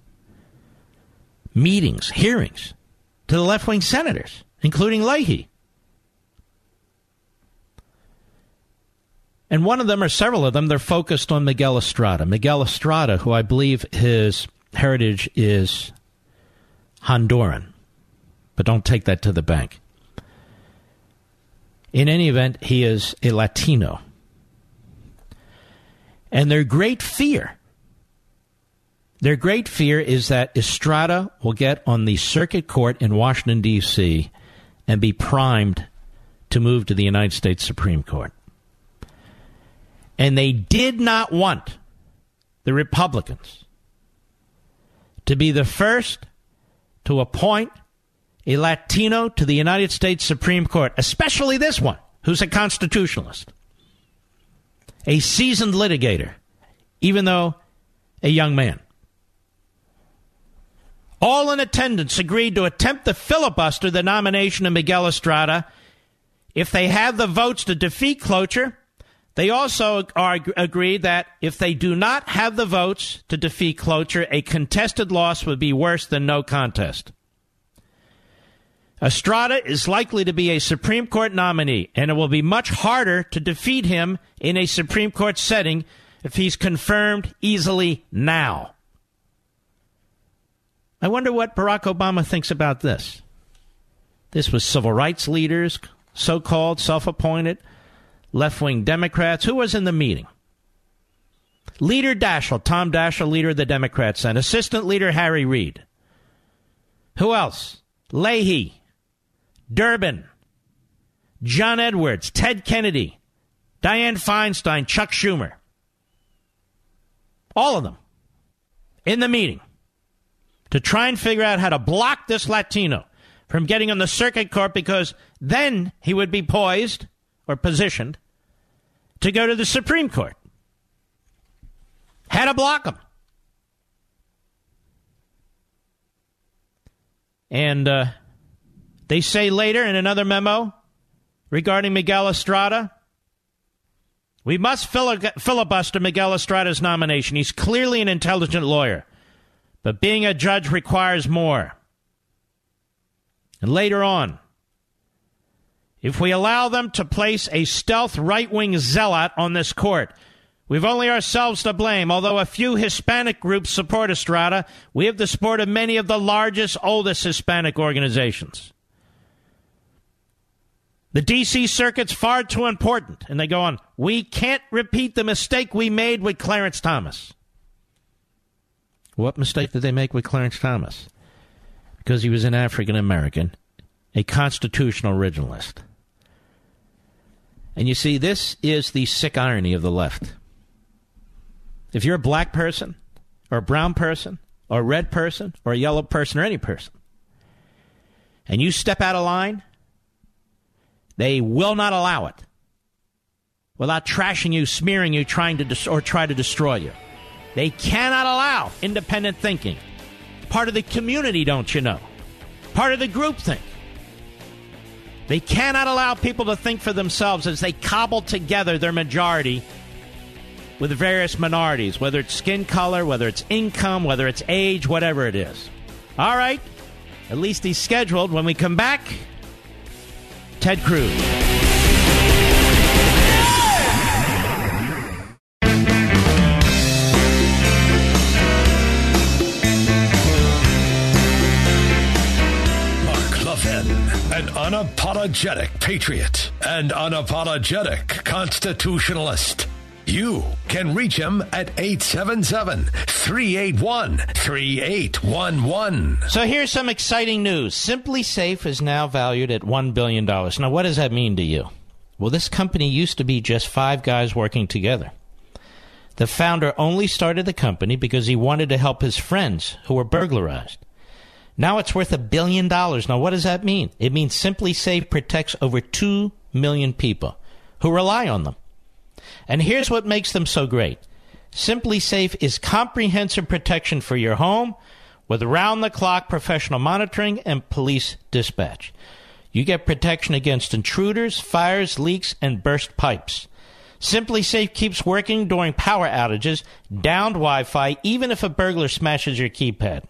meetings, hearings to the left wing senators, including Leahy. And one of them, or several of them, they're focused on Miguel Estrada. Miguel Estrada, who I believe his heritage is Honduran. But don't take that to the bank. In any event, he is a Latino. And their great fear, their great fear is that Estrada will get on the circuit court in Washington, D.C., and be primed to move to the United States Supreme Court. And they did not want the Republicans to be the first to appoint a Latino to the United States Supreme Court, especially this one, who's a constitutionalist, a seasoned litigator, even though a young man. All in attendance agreed to attempt to filibuster the nomination of Miguel Estrada if they have the votes to defeat cloture they also are, agreed that if they do not have the votes to defeat cloture, a contested loss would be worse than no contest. Estrada is likely to be a Supreme Court nominee, and it will be much harder to defeat him in a Supreme Court setting if he's confirmed easily now. I wonder what Barack Obama thinks about this. This was civil rights leaders, so called, self appointed left wing Democrats. Who was in the meeting? Leader Daschle, Tom Daschle, leader of the Democrats, and assistant leader Harry Reid. Who else? Leahy, Durbin, John Edwards, Ted Kennedy, Dianne Feinstein, Chuck Schumer. All of them in the meeting to try and figure out how to block this Latino from getting on the circuit court because then he would be poised or positioned to go to the Supreme Court. Had to block them. And uh, they say later in another memo regarding Miguel Estrada we must filibuster Miguel Estrada's nomination. He's clearly an intelligent lawyer, but being a judge requires more. And later on, if we allow them to place a stealth right wing zealot on this court, we've only ourselves to blame. Although a few Hispanic groups support Estrada, we have the support of many of the largest, oldest Hispanic organizations. The D.C. Circuit's far too important. And they go on, we can't repeat the mistake we made with Clarence Thomas. What mistake did they make with Clarence Thomas? Because he was an African American, a constitutional originalist. And you see, this is the sick irony of the left. If you're a black person, or a brown person, or a red person, or a yellow person, or any person, and you step out of line, they will not allow it without trashing you, smearing you, trying to dis- or try to destroy you. They cannot allow independent thinking. Part of the community, don't you know? part of the groupthink. They cannot allow people to think for themselves as they cobble together their majority with various minorities, whether it's skin color, whether it's income, whether it's age, whatever it is. All right. At least he's scheduled. When we come back, Ted Cruz. Unapologetic patriot and unapologetic constitutionalist. You can reach him at 877 381 3811. So here's some exciting news. SimpliSafe is now valued at $1 billion. Now, what does that mean to you? Well, this company used to be just five guys working together. The founder only started the company because he wanted to help his friends who were burglarized. Now it's worth a billion dollars. Now, what does that mean? It means SimpliSafe protects over 2 million people who rely on them. And here's what makes them so great SimpliSafe is comprehensive protection for your home with round the clock professional monitoring and police dispatch. You get protection against intruders, fires, leaks, and burst pipes. SimpliSafe keeps working during power outages, downed Wi Fi, even if a burglar smashes your keypad.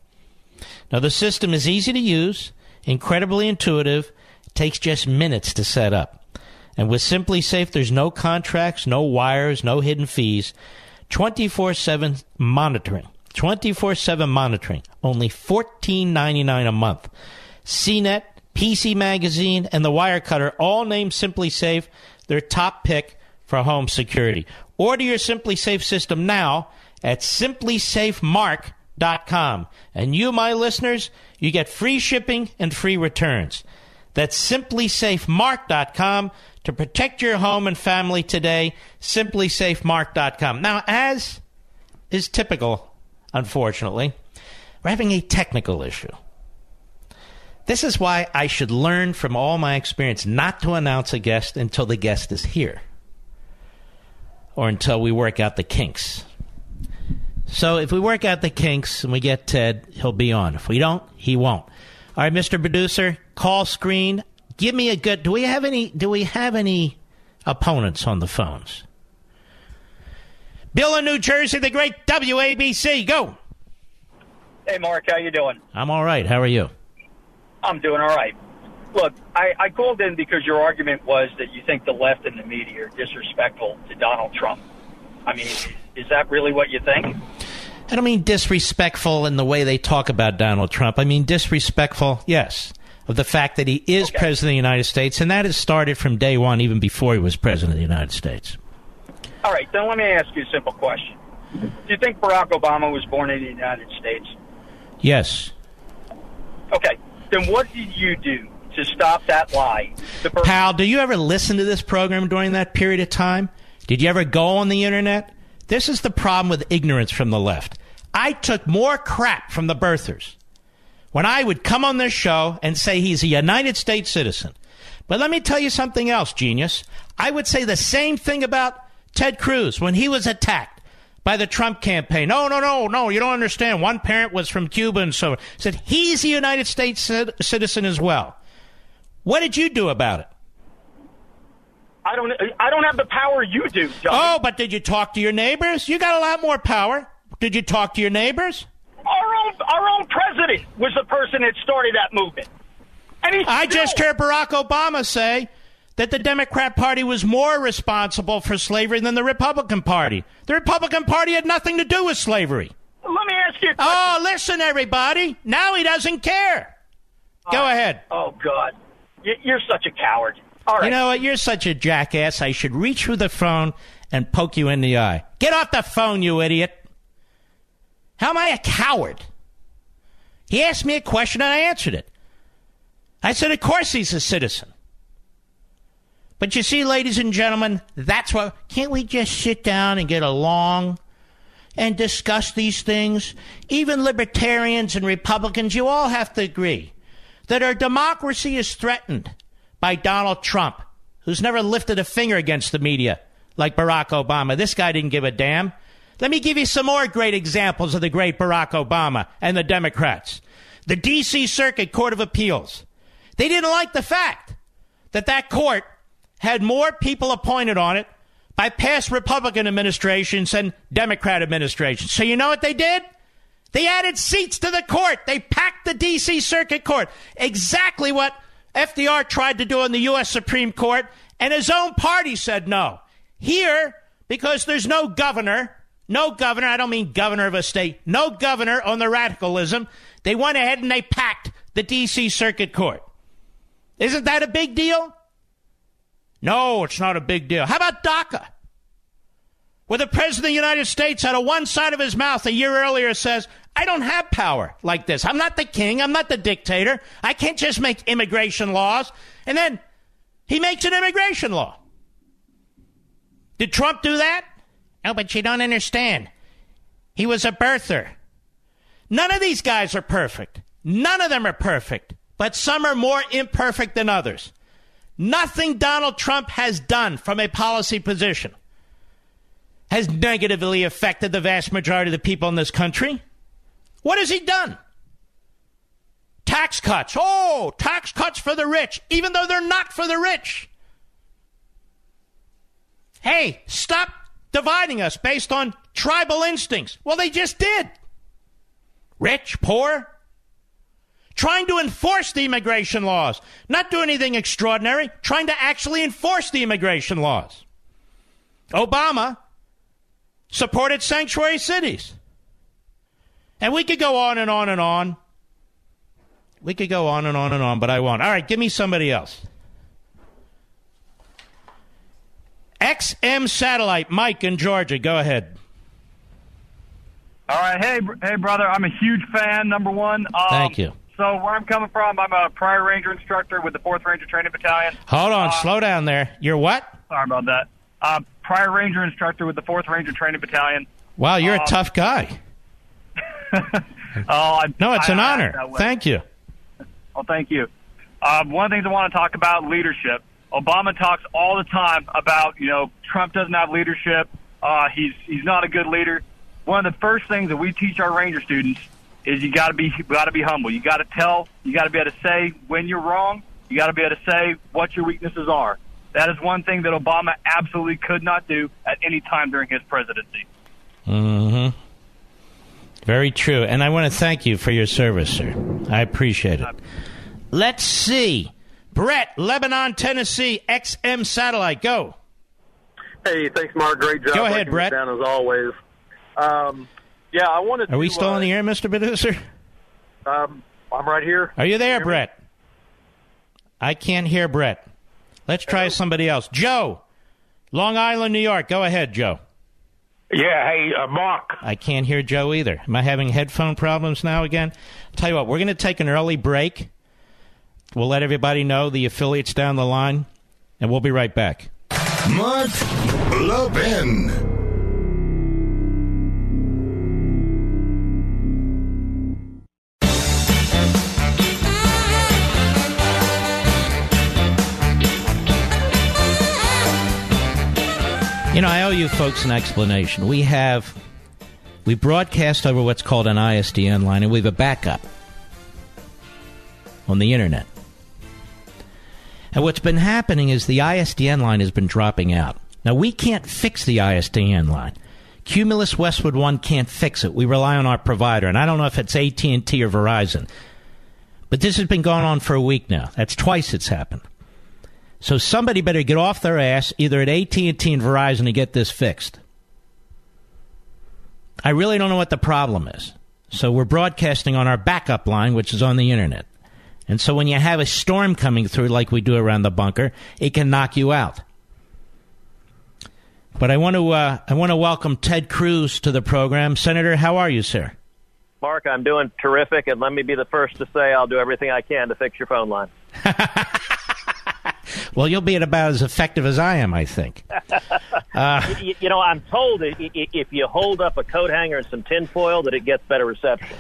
Now, the system is easy to use, incredibly intuitive, takes just minutes to set up. And with SimpliSafe, there's no contracts, no wires, no hidden fees. 24 7 monitoring. 24 7 monitoring. Only $14.99 a month. CNET, PC Magazine, and the Wirecutter all named SimpliSafe their top pick for home security. Order your SimpliSafe system now at simplysafemark.com. And you, my listeners, you get free shipping and free returns. That's simplysafemark.com to protect your home and family today. Simplysafemark.com. Now, as is typical, unfortunately, we're having a technical issue. This is why I should learn from all my experience not to announce a guest until the guest is here or until we work out the kinks. So if we work out the kinks and we get Ted, he'll be on. If we don't, he won't. All right, Mr. Producer, call screen. Give me a good. Do we have any? Do we have any opponents on the phones? Bill in New Jersey, the great WABC. Go. Hey, Mark, how you doing? I'm all right. How are you? I'm doing all right. Look, I, I called in because your argument was that you think the left and the media are disrespectful to Donald Trump. I mean, is that really what you think? I don't mean disrespectful in the way they talk about Donald Trump. I mean disrespectful, yes, of the fact that he is Okay. president of the United States, and that has started from day one, even before he was president of the United States. All right, then let me ask you a simple question. Do you think Barack Obama was born in the United States? Yes. Okay, then what did you do to stop that lie? Pal, do you ever listen to this program during that period of time? Did you ever go on the internet? This is the problem with ignorance from the left. I took more crap from the birthers when I would come on this show and say he's a United States citizen. But let me tell you something else, genius. I would say the same thing about Ted Cruz when he was attacked by the Trump campaign. No, no, no, no, you don't understand. One parent was from Cuba and so said he's a United States cit- citizen as well. What did you do about it? I don't. I don't have the power you do. Dummy. Oh, but did you talk to your neighbors? You got a lot more power. Did you talk to your neighbors? Our own, our own president was the person that started that movement. And he's I still- just heard Barack Obama say that the Democrat Party was more responsible for slavery than the Republican Party. The Republican Party had nothing to do with slavery. Let me ask you. A question. Oh, listen, everybody. Now he doesn't care. Go oh, ahead. Oh God, you're such a coward. All right. You know what? You're such a jackass. I should reach through the phone and poke you in the eye. Get off the phone, you idiot. How am I a coward? He asked me a question and I answered it. I said, of course he's a citizen. But you see, ladies and gentlemen, that's why. Can't we just sit down and get along and discuss these things? Even libertarians and Republicans, you all have to agree that our democracy is threatened by Donald Trump, who's never lifted a finger against the media like Barack Obama. This guy didn't give a damn. Let me give you some more great examples of the great Barack Obama and the Democrats. the D.C. Circuit Court of Appeals. They didn't like the fact that that court had more people appointed on it by past Republican administrations and Democrat administrations. So you know what they did? They added seats to the court. They packed the D.C. Circuit Court. Exactly what FDR tried to do in the U.S. Supreme Court, and his own party said no. Here, because there's no governor, no governor, I don't mean governor of a state, no governor on the radicalism, they went ahead and they packed the D.C. Circuit Court. Isn't that a big deal? No, it's not a big deal. How about DACA? Where the President of the United States, out of one side of his mouth a year earlier, says, I don't have power like this. I'm not the king. I'm not the dictator. I can't just make immigration laws. And then he makes an immigration law. Did Trump do that? No, but you don't understand. He was a birther. None of these guys are perfect. None of them are perfect. But some are more imperfect than others. Nothing Donald Trump has done from a policy position has negatively affected the vast majority of the people in this country. What has he done? Tax cuts. Oh, tax cuts for the rich, even though they're not for the rich. Hey, stop dividing us based on tribal instincts. Well, they just did. Rich, poor. Trying to enforce the immigration laws. Not do anything extraordinary, trying to actually enforce the immigration laws. Obama supported sanctuary cities. And we could go on and on and on. We could go on and on and on, but I won't. All right, give me somebody else. XM Satellite, Mike in Georgia. Go ahead. All right, hey, hey, brother. I'm a huge fan. Number one. Um, Thank you. So where I'm coming from, I'm a prior ranger instructor with the Fourth Ranger Training Battalion. Hold on, Uh, slow down there. You're what? Sorry about that. Uh, prior ranger instructor with the Fourth Ranger Training Battalion. Wow, you're a Um, tough guy. [LAUGHS] Oh, I, No, it's I- an I- honor. way. Thank you. Well, thank you. Um, one of the things I want to talk about leadership. Obama talks all the time about you know Trump doesn't have leadership. Uh, he's he's not a good leader. One of the first things that we teach our Ranger students is you got to be got to be humble. You got to tell. You got to be able to say when you're wrong. You got to be able to say what your weaknesses are. That is one thing that Obama absolutely could not do at any time during his presidency. Mm-hmm. Very true. And I want to thank you for your service, sir. I appreciate it. Let's see. Brett, Lebanon, Tennessee, XM Satellite. Go. Hey, thanks, Mark. Great job. Go ahead, breaking Brett. Down as always. Um, yeah, I wanted. Are we still uh, on the air, Mr. Producer? Um, I'm right here. Are you there, Hear me? Brett? I can't hear Brett. Let's try somebody else. Joe, Long Island, New York. Go ahead, Joe. Yeah, hey, uh, Mark. I can't hear Joe either. Am I having headphone problems now again? tell you what, we're going to take an early break. We'll let everybody know the affiliates down the line, and we'll be right back. Mark Levin. You know, I owe you folks an explanation. We have we broadcast over what's called an ISDN line, and we have a backup on the internet. And what's been happening is the ISDN line has been dropping out. Now we can't fix the ISDN line. Cumulus Westwood One can't fix it. We rely on our provider, and I don't know if it's AT and T or Verizon. But this has been going on for a week now. That's twice it's happened. So somebody better get off their ass either at AT&T and Verizon to get this fixed. I really don't know what the problem is. So we're broadcasting on our backup line, which is on the internet. And so when you have a storm coming through like we do around the bunker, it can knock you out. But I want to uh, I want to welcome Ted Cruz to the program. Senator, how are you, sir? Mark, I'm doing terrific, and let me be the first to say I'll do everything I can to fix your phone line. [LAUGHS] Well, you'll be about as effective as I am, I think. [LAUGHS] you, you know, I'm told that i- i- if you hold up a coat hanger and some tinfoil, that it gets better reception.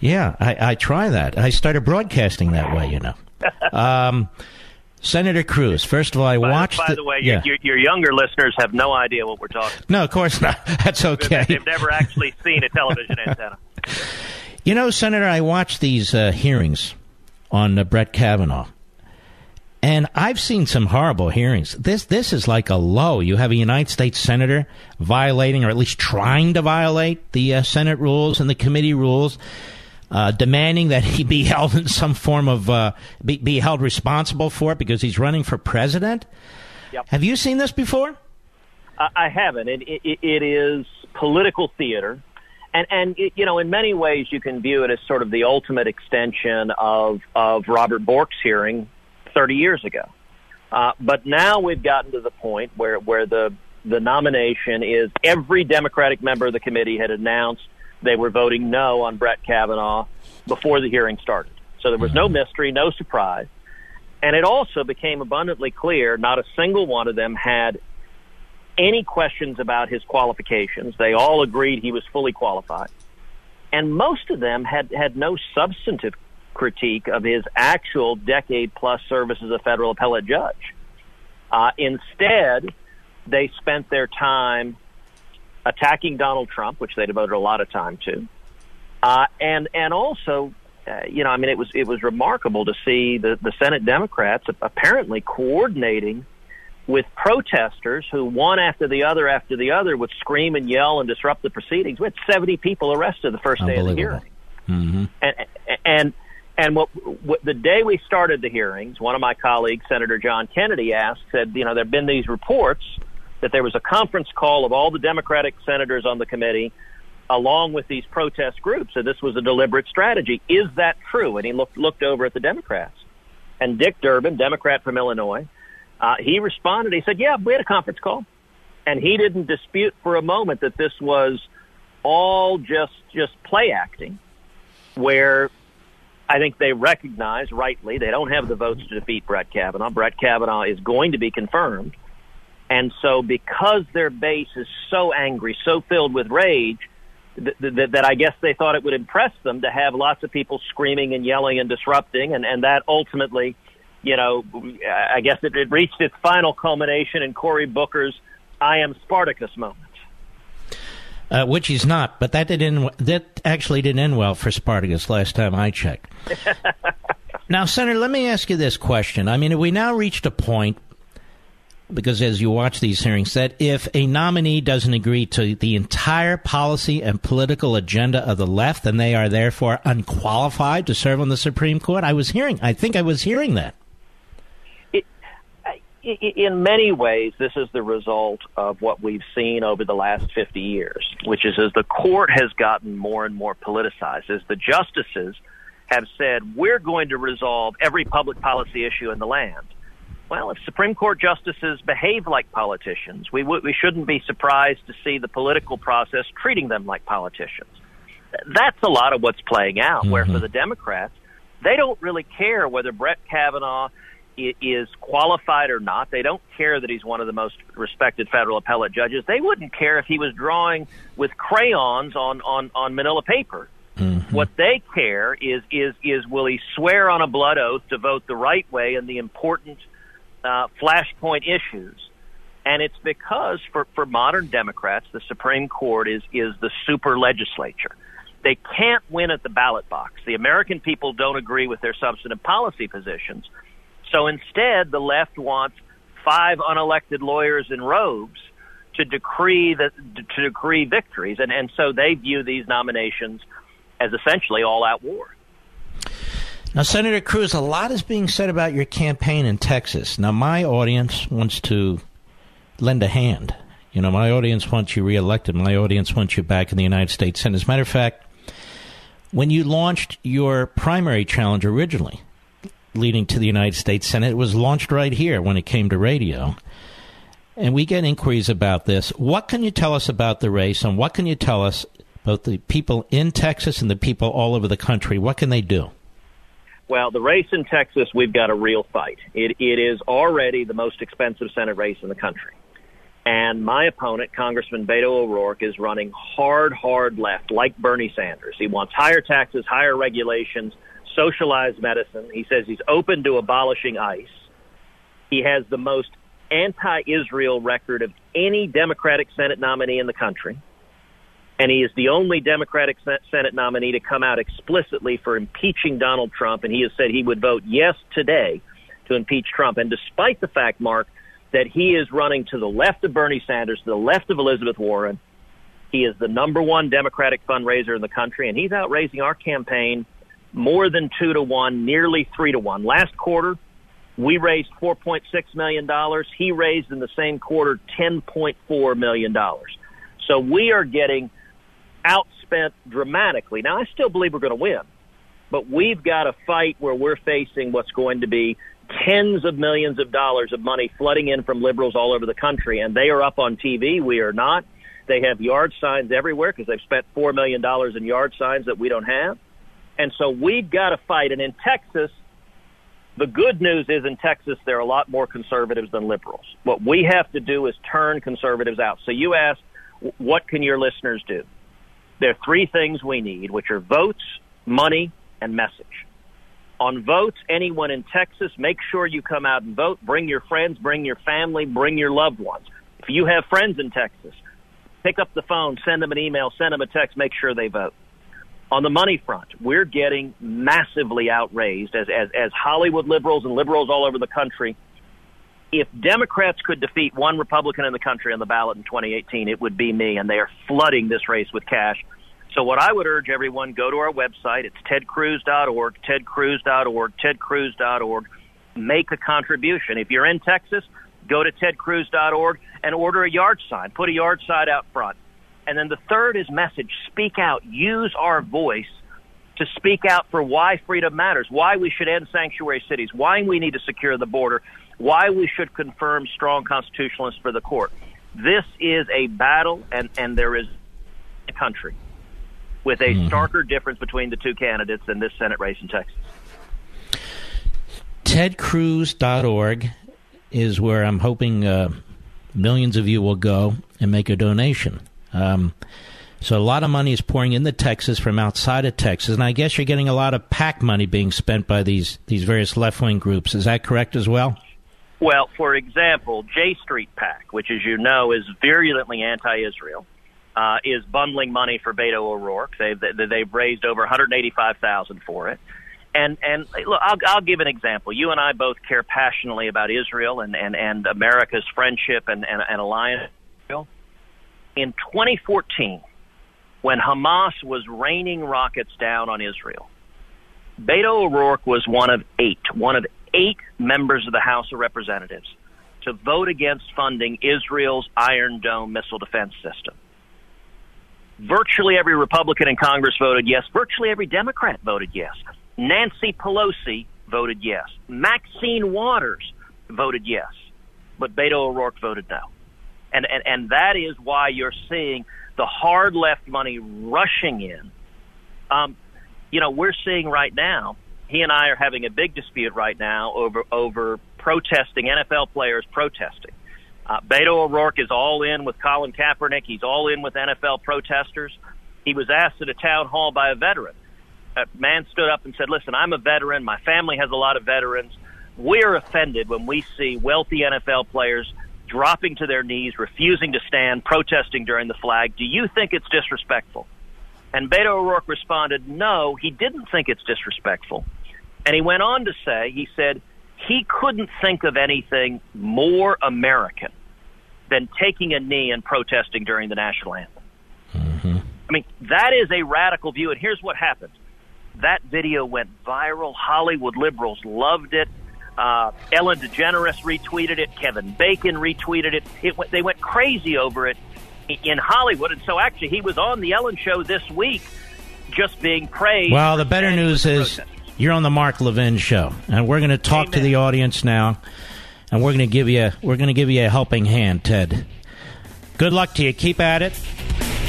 Yeah, I, I try that. I started broadcasting that way, you know. [LAUGHS] Um, Senator Cruz. First of all, I By, watched. by the way, your, yeah. your, your younger listeners have no idea what we're talking. no, of course not. [LAUGHS] That's okay. They've never actually seen a television antenna. You know, Senator, I watched these uh, hearings on uh, Brett Kavanaugh. And I've seen some horrible hearings. This this is like a low. You have a United States senator violating, or at least trying to violate, the uh, Senate rules and the committee rules, uh, demanding that he be [LAUGHS] held in some form of uh, be, be, held responsible for it because he's running for president. Yep. Have you seen this before? I haven't. It, it, it is political theater. And, and you know, in many ways, you can view it as sort of the ultimate extension of, of Robert Bork's hearing 30 years ago. Uh, but now we've gotten to the point where, where the, the nomination is every Democratic member of the committee had announced they were voting no on Brett Kavanaugh before the hearing started. So there was no mystery, no surprise. And it also became abundantly clear not a single one of them had any questions about his qualifications. They all agreed he was fully qualified. And most of them had, had no substantive critique of his actual decade plus service as a federal appellate judge. Uh, instead, they spent their time attacking Donald Trump, which they devoted a lot of time to, uh, and and also, uh, you know, I mean, it was it was remarkable to see the the Senate Democrats apparently coordinating with protesters who one after the other after the other would scream and yell and disrupt the proceedings. We had seventy people arrested the first day of the hearing, mm-hmm. and and and what, what the day we started the hearings, one of my colleagues, Senator John Kennedy, asked, said, you know, there have been these reports that there was a conference call of all the Democratic senators on the committee, along with these protest groups, and this was a deliberate strategy. Is that true? And he looked looked over at the Democrats, and Dick Durbin, Democrat from Illinois, uh, he responded. He said, "Yeah, we had a conference call," and he didn't dispute for a moment that this was all just just play acting, where I think they recognize rightly they don't have the votes to defeat Brett Kavanaugh. Brett Kavanaugh is going to be confirmed. And so because their base is so angry, so filled with rage, that, that, that I guess they thought it would impress them to have lots of people screaming and yelling and disrupting. And, and that ultimately, you know, I guess it, it reached its final culmination in Cory Booker's I am Spartacus moment uh, which he's not. But that didn't that actually didn't end well for Spartacus last time I checked. [LAUGHS] now, Senator, let me ask you this question. I mean, have we now reached a point? Because as you watch these hearings, that if a nominee doesn't agree to the entire policy and political agenda of the left, then they are therefore unqualified to serve on the Supreme Court. I was hearing, I think I was hearing that in many ways, this is the result of what we've seen over the last 50 years, which is as the court has gotten more and more politicized, as the justices have said, we're going to resolve every public policy issue in the land. Well, if Supreme Court justices behave like politicians, we, w- we shouldn't be surprised to see the political process treating them like politicians. That's a lot of what's playing out, mm-hmm. where for the Democrats, they don't really care whether Brett Kavanaugh is qualified or not. They don't care that he's one of the most respected federal appellate judges. They wouldn't care if he was drawing with crayons on on on manila paper. Mm-hmm. What they care is is is will he swear on a blood oath to vote the right way in the important uh, flashpoint issues? And it's because for for modern Democrats, the Supreme Court is is the super legislature. They can't win at the ballot box. The American people don't agree with their substantive policy positions so instead, the left wants five unelected lawyers in robes to decree the, to decree victories, and and so they view these nominations as essentially all-out war. Now, Senator Cruz, a lot is being said about your campaign in Texas. Now, my audience wants to lend a hand. You know, my audience wants you reelected. My audience wants you back in the United States Senate. As a matter of fact, when you launched your primary challenge originally, leading to the United States Senate. It was launched right here when it came to radio. And we get inquiries about this. What can you tell us about the race, and what can you tell us about the people in Texas and the people all over the country? What can they do? Well, the race in Texas, we've got a real fight. It, it is already the most expensive Senate race in the country. And my opponent, Congressman Beto O'Rourke, is running hard, hard left, like Bernie Sanders. He wants higher taxes, higher regulations, socialized medicine. He says he's open to abolishing ICE. He has the most anti Israel record of any Democratic Senate nominee in the country. and he is the only Democratic Senate nominee to come out explicitly for impeaching Donald Trump, and he has said he would vote yes today to impeach Trump. And despite the fact, Mark, that he is running to the left of Bernie Sanders, to the left of Elizabeth Warren, he is the number one Democratic fundraiser in the country, and he's out raising our campaign more than two to one, nearly three to one. Last quarter, we raised $4.6 million. He raised in the same quarter $10.4 million. So we are getting outspent dramatically. Now, I still believe we're going to win, but we've got a fight where we're facing what's going to be tens of millions of dollars of money flooding in from liberals all over the country, and they are up on TV. We are not. They have yard signs everywhere because they've spent $4 million in yard signs that we don't have. And so we've got to fight. And in Texas, the good news is in Texas, there are a lot more conservatives than liberals. What we have to do is turn conservatives out. So you ask, what can your listeners do? There are three things we need, which are votes, money, and message. On votes, anyone in Texas, make sure you come out and vote. Bring your friends, bring your family, bring your loved ones. If you have friends in Texas, pick up the phone, send them an email, send them a text, make sure they vote. On the money front, we're getting massively outraised as, as, as Hollywood liberals and liberals all over the country. If Democrats could defeat one Republican in the country on the ballot in 2018, it would be me, and they are flooding this race with cash. So what I would urge everyone, go to our website. It's tedcruz.org, tedcruz.org, tedcruz.org. Make a contribution. If you're in Texas, go to tedcruz.org and order a yard sign. Put a yard sign out front. And then the third is message. Speak out. Use our voice to speak out for why freedom matters, why we should end sanctuary cities, why we need to secure the border, why we should confirm strong constitutionalists for the court. This is a battle, and, and there is a country with a mm-hmm. starker difference between the two candidates in this Senate race in Texas. TedCruz.org is where I'm hoping uh, millions of you will go and make a donation. Um, so a lot of money is pouring into Texas from outside of Texas, and I guess you're getting a lot of PAC money being spent by these these various left wing groups. Is that correct as well? Well, for example, J Street PAC, which, as you know, is virulently anti-Israel, uh, is bundling money for Beto O'Rourke. They've they've raised over 185 thousand for it. And and look, I'll, I'll give an example. You and I both care passionately about Israel and and, and America's friendship and, and, and alliance in 2014, when Hamas was raining rockets down on Israel, Beto O'Rourke was one of eight, one of eight members of the House of Representatives to vote against funding Israel's Iron Dome missile defense system. Virtually every Republican in Congress voted yes. Virtually every Democrat voted yes. Nancy Pelosi voted yes. Maxine Waters voted yes. But Beto O'Rourke voted no and, and, and that is why you're seeing the hard left money rushing in. Um, you know, we're seeing right now. He and I are having a big dispute right now over over protesting NFL players protesting. Uh, Beto O'Rourke is all in with Colin Kaepernick. He's all in with NFL protesters. He was asked at a town hall by a veteran. A man stood up and said, "Listen, I'm a veteran. My family has a lot of veterans. We're offended when we see wealthy NFL players dropping to their knees, refusing to stand, protesting during the flag. Do you think it's disrespectful? And Beto O'Rourke responded, no, he didn't think it's disrespectful. And he went on to say, he said, he couldn't think of anything more American than taking a knee and protesting during the national anthem. Mm-hmm. I mean, that is a radical view. And here's what happened that video went viral. Hollywood liberals loved it. Uh, Ellen DeGeneres retweeted it. Kevin Bacon retweeted it. it went, they went crazy over it in Hollywood. And so actually, he was on the Ellen show this week just being praised. Well, the better news is you're on the Mark Levin show, and we're going to talk Amen. to the audience now, and we're going to give you we're going to give you a helping hand, Ted. Good luck to you. Keep at it.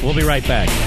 We'll be right back.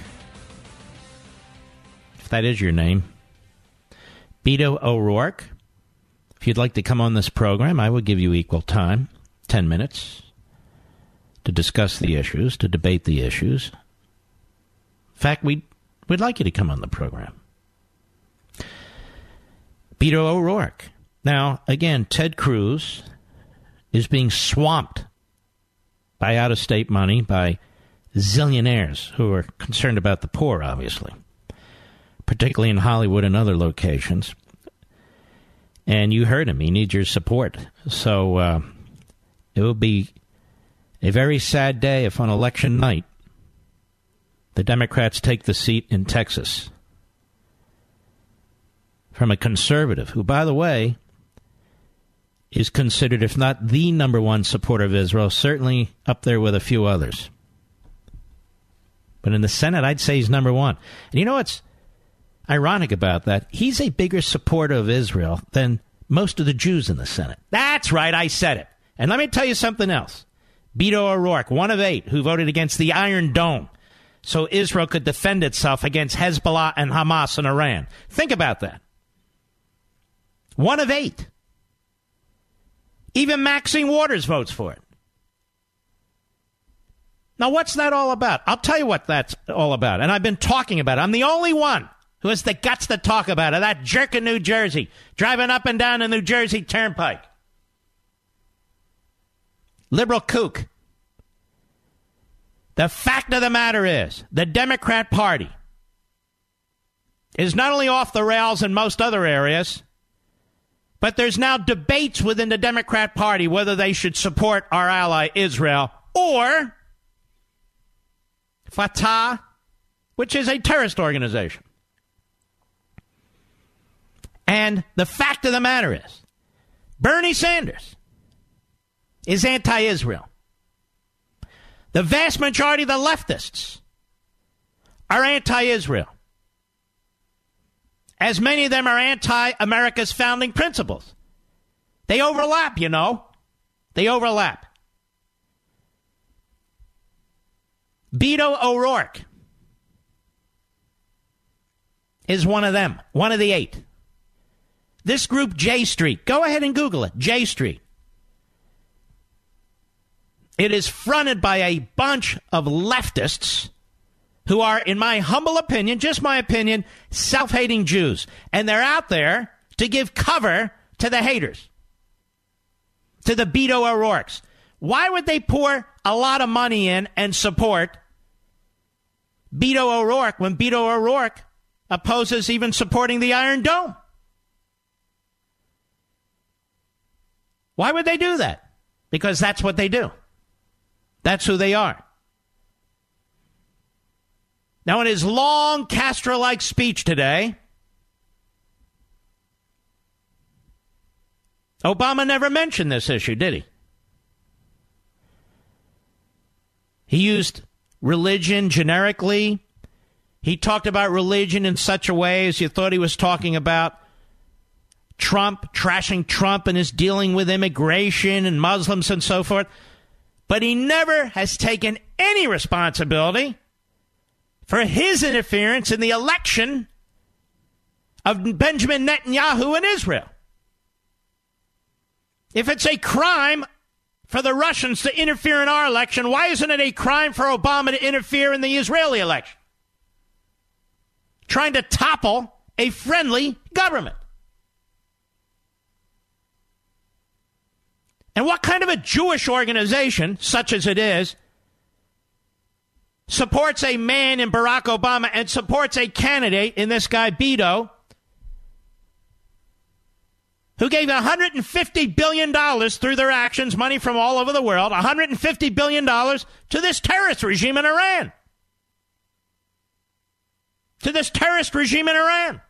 That is your name. Beto O'Rourke. If you'd like to come on this program, I would give you equal time 10 minutes to discuss the issues, to debate the issues. In fact, we'd, we'd like you to come on the program. Beto O'Rourke. Now, again, Ted Cruz is being swamped by out of state money, by zillionaires who are concerned about the poor, obviously, particularly in Hollywood and other locations. And you heard him. He needs your support. So uh, it will be a very sad day if on election night the Democrats take the seat in Texas from a conservative who, by the way, is considered, if not the number one supporter of Israel, certainly up there with a few others. But in the Senate, I'd say he's number one. And you know what's ironic about that? He's a bigger supporter of Israel than most of the Jews in the Senate. That's right, I said it. And let me tell you something else. Beto O'Rourke, one of eight who voted against the Iron Dome so Israel could defend itself against Hezbollah and Hamas and Iran. Think about that. One of eight. Even Maxine Waters votes for it. Now, what's that all about? I'll tell you what that's all about. And I've been talking about it. I'm the only one who has the guts to talk about it. That jerk in New Jersey, driving up and down the New Jersey Turnpike. Liberal kook. The fact of the matter is, the Democrat Party is not only off the rails in most other areas, but there's now debates within the Democrat Party whether they should support our ally Israel or Fatah, which is a terrorist organization. And the fact of the matter is, Bernie Sanders is anti Israel. The vast majority of the leftists are anti Israel as many of them are anti America's founding principles. They overlap, you know. They overlap. Beto O'Rourke is one of them, one of the eight. This group, J Street, go ahead and Google it J Street. It is fronted by a bunch of leftists who are, in my humble opinion, just my opinion, self hating Jews. And they're out there to give cover to the haters, to the Beto O'Rourke's. Why would they pour a lot of money in and support Beto O'Rourke when Beto O'Rourke opposes even supporting the Iron Dome? Why would they do that? Because that's what they do. That's who they are. Now, in his long Castro like speech today, Obama never mentioned this issue, did he? He used religion generically. He talked about religion in such a way as you thought he was talking about Trump, trashing Trump and his dealing with immigration and Muslims and so forth. But he never has taken any responsibility for his interference in the election of Benjamin Netanyahu in Israel. If it's a crime for the Russians to interfere in our election, why isn't it a crime for Obama to interfere in the Israeli election? Trying to topple a friendly government. And what kind of a Jewish organization, such as it is, supports a man in Barack Obama and supports a candidate in this guy, Beto, who gave $150 billion through their actions, money from all over the world, $150 billion to this terrorist regime in Iran. To this terrorist regime in Iran.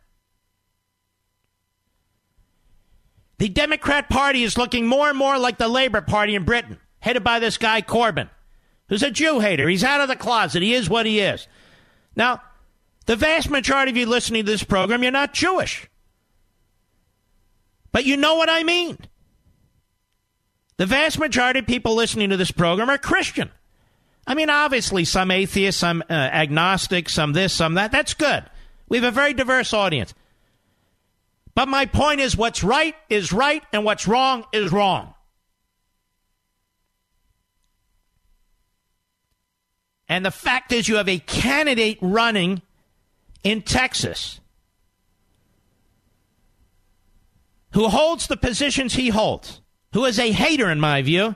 The Democrat Party is looking more and more like the Labour Party in Britain, headed by this guy Corbyn who's a Jew hater. He's out of the closet. He is what he is. Now, the vast majority of you listening to this program, you're not Jewish. But you know what I mean. The vast majority of people listening to this program are Christian. I mean, obviously, some atheists, some uh, agnostics, some this, some that. That's good. We have a very diverse audience. But my point is what's right is right, and what's wrong is wrong. And the fact is, you have a candidate running in Texas who holds the positions he holds, who is a hater, in my view,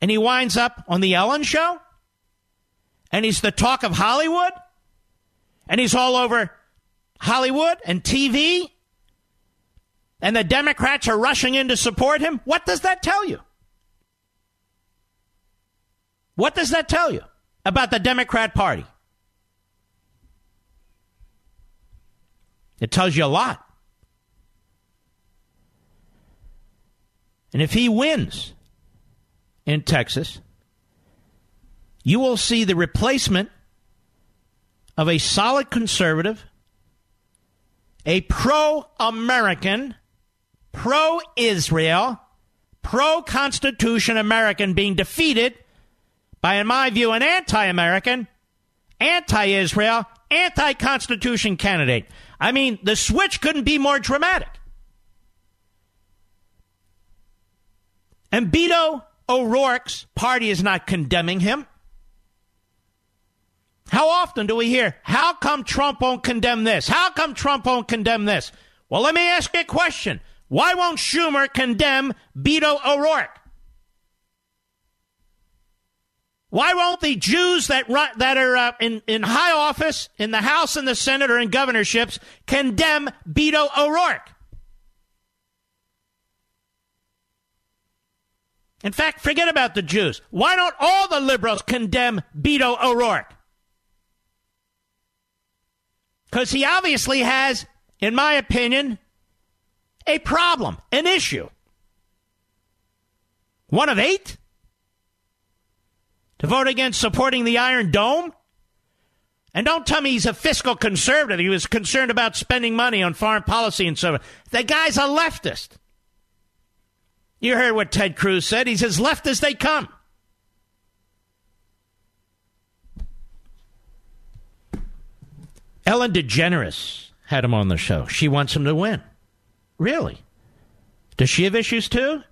and he winds up on The Ellen Show, and he's the talk of Hollywood, and he's all over Hollywood and TV, and the Democrats are rushing in to support him. What does that tell you? What does that tell you about the Democrat Party? It tells you a lot. And if he wins in Texas, you will see the replacement of a solid conservative, a pro American, pro Israel, pro Constitution American being defeated by, in my view, an anti American, anti Israel, anti Constitution candidate. I mean, the switch couldn't be more dramatic. And Beto O'Rourke's party is not condemning him. How often do we hear, how come Trump won't condemn this? How come Trump won't condemn this? Well, let me ask you a question. Why won't Schumer condemn Beto O'Rourke? Why won't the Jews that that are uh, in, in high office in the House and the Senate or in governorships condemn Beto O'Rourke? In fact, forget about the Jews. Why don't all the liberals condemn Beto O'Rourke? Because he obviously has, in my opinion, a problem, an issue. One of eight? To vote against supporting the Iron Dome? And don't tell me he's a fiscal conservative. He was concerned about spending money on foreign policy and so on. The guy's a leftist. You heard what Ted Cruz said. He's as left as they come. Ellen DeGeneres had him on the show. She wants him to win. Really? Does she have issues too?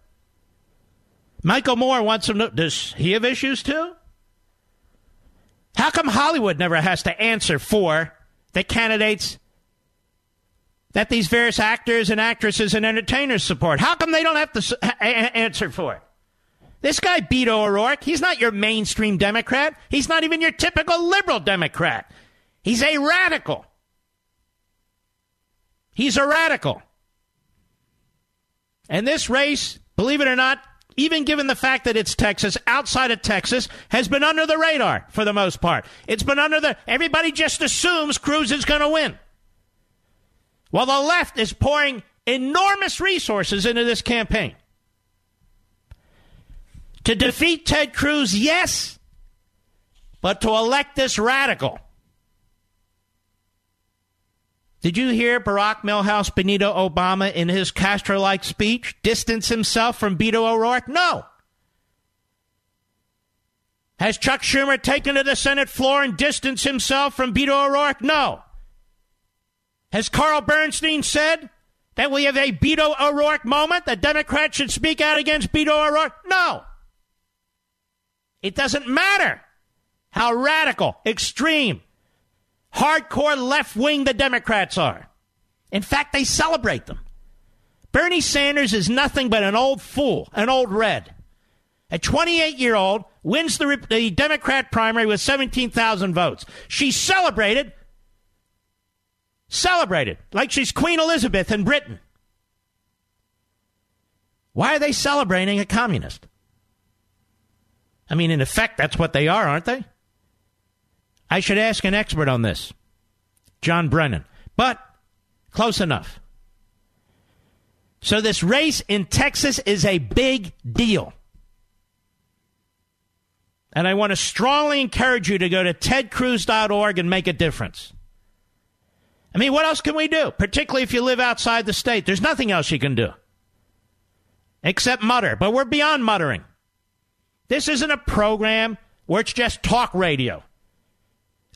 Michael Moore wants him to. Does he have issues too? How come Hollywood never has to answer for the candidates that these various actors and actresses and entertainers support? How come they don't have to answer for it? This guy, Beto O'Rourke, he's not your mainstream Democrat. He's not even your typical liberal Democrat. He's a radical. He's a radical. And this race, believe it or not, even given the fact that it's Texas, outside of Texas, has been under the radar for the most part. It's been under the. Everybody just assumes Cruz is going to win. While the left is pouring enormous resources into this campaign. To defeat Ted Cruz, yes, but to elect this radical. Did you hear Barack Milhous Benito Obama in his Castro like speech distance himself from Beto O'Rourke? No. Has Chuck Schumer taken to the Senate floor and distanced himself from Beto O'Rourke? No. Has Carl Bernstein said that we have a Beto O'Rourke moment? That Democrats should speak out against Beto O'Rourke? No. It doesn't matter how radical, extreme, hardcore left wing the Democrats are. In fact, they celebrate them. Bernie Sanders is nothing but an old fool, an old red. A 28 year old wins the, the Democrat primary with 17,000 votes. She celebrated Celebrated like she's Queen Elizabeth in Britain. Why are they celebrating a communist? I mean, in effect, that's what they are, aren't they? I should ask an expert on this, John Brennan, but close enough. So, this race in Texas is a big deal. And I want to strongly encourage you to go to tedcruz.org and make a difference. I mean, what else can we do? Particularly if you live outside the state. There's nothing else you can do except mutter. But we're beyond muttering. This isn't a program where it's just talk radio.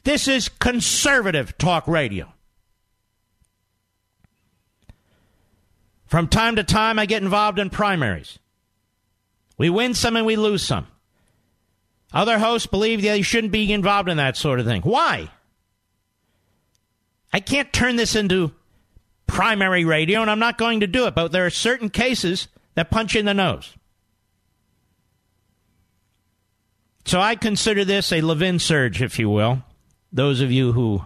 This is conservative talk radio. From time to time, I get involved in primaries. We win some and we lose some. Other hosts believe that you shouldn't be involved in that sort of thing. Why? I can't turn this into primary radio, and I'm not going to do it, but there are certain cases that punch in the nose. So I consider this a Levin surge, if you will. Those of you who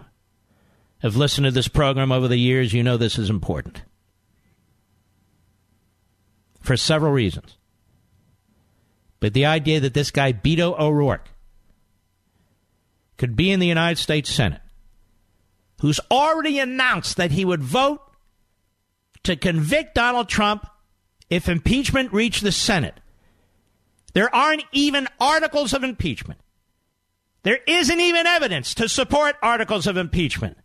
have listened to this program over the years, you know this is important. For several reasons. But the idea that this guy, Beto O'Rourke, could be in the United States Senate, who's already announced that he would vote to convict Donald Trump if impeachment reached the Senate. There aren't even articles of impeachment. There isn't even evidence to support articles of impeachment.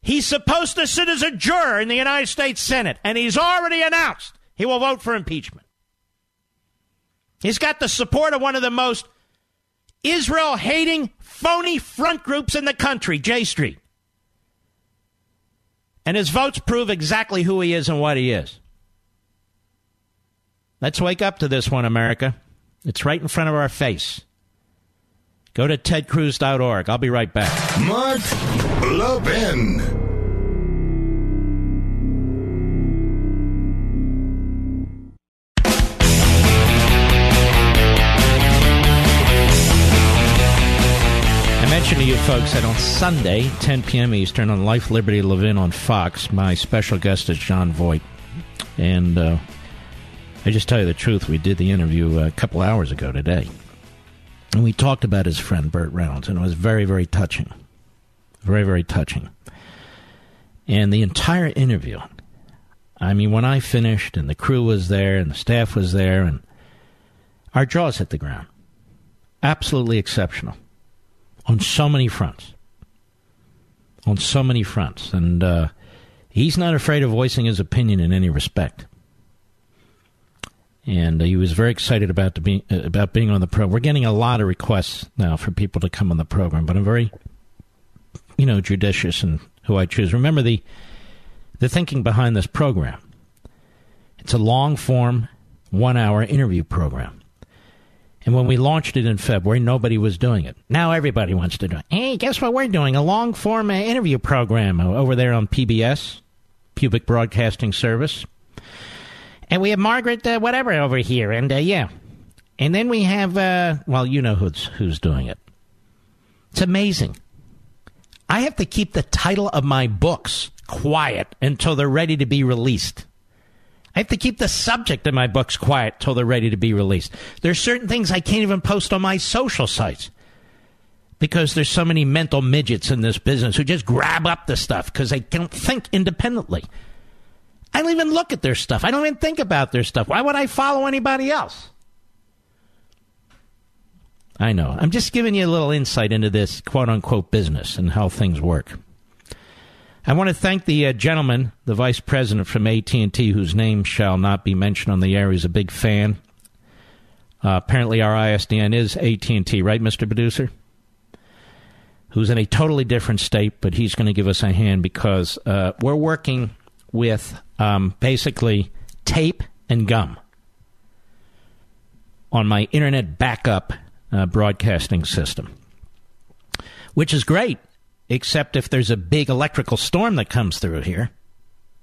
He's supposed to sit as a juror in the United States Senate, and he's already announced he will vote for impeachment. He's got the support of one of the most Israel hating, phony front groups in the country, J Street. And his votes prove exactly who he is and what he is. Let's wake up to this one, America. It's right in front of our face. Go to tedcruz.org. I'll be right back. Mark Levin. mention to you folks that on Sunday, 10 p.m. Eastern, on Life, Liberty, Levin on Fox, my special guest is Jon Voight. And uh, I just tell you the truth, we did the interview a couple hours ago today. And we talked about his friend Burt Reynolds, and it was very, very touching. Very, very touching. And the entire interview, I mean, when I finished and the crew was there and the staff was there, and our jaws hit the ground. Absolutely exceptional on so many fronts. On so many fronts. And uh, he's not afraid of voicing his opinion in any respect. And uh, he was very excited about to be uh, about being on the program. We're getting a lot of requests now for people to come on the program, but I'm very, you know, judicious in who I choose. Remember the the thinking behind this program. It's a long form, one hour interview program. And when we launched it in February, nobody was doing it. Now everybody wants to do it. Hey, guess what we're doing? A long form uh, interview program over there on PBS, Public Broadcasting Service. And we have Margaret, uh, whatever, over here. And uh, yeah. And then we have, uh, well, you know who's, who's doing it. It's amazing. I have to keep the title of my books quiet until they're ready to be released. I have to keep the subject of my books quiet till they're ready to be released. There's certain things I can't even post on my social sites because there's so many mental midgets in this business who just grab up the stuff because they don't think independently. I don't even look at their stuff. I don't even think about their stuff. Why would I follow anybody else? I know. I'm just giving you a little insight into this quote unquote business and how things work. I want to thank the uh, gentleman, the vice president from AT&T, whose name shall not be mentioned on the air. He's a big fan. Uh, apparently, our ISDN is AT&T, right, Mr. Producer? Who's in a totally different state, but he's going to give us a hand because uh, we're working with um, basically tape and gum on my internet backup uh, broadcasting system, which is great except if there's a big electrical storm that comes through here,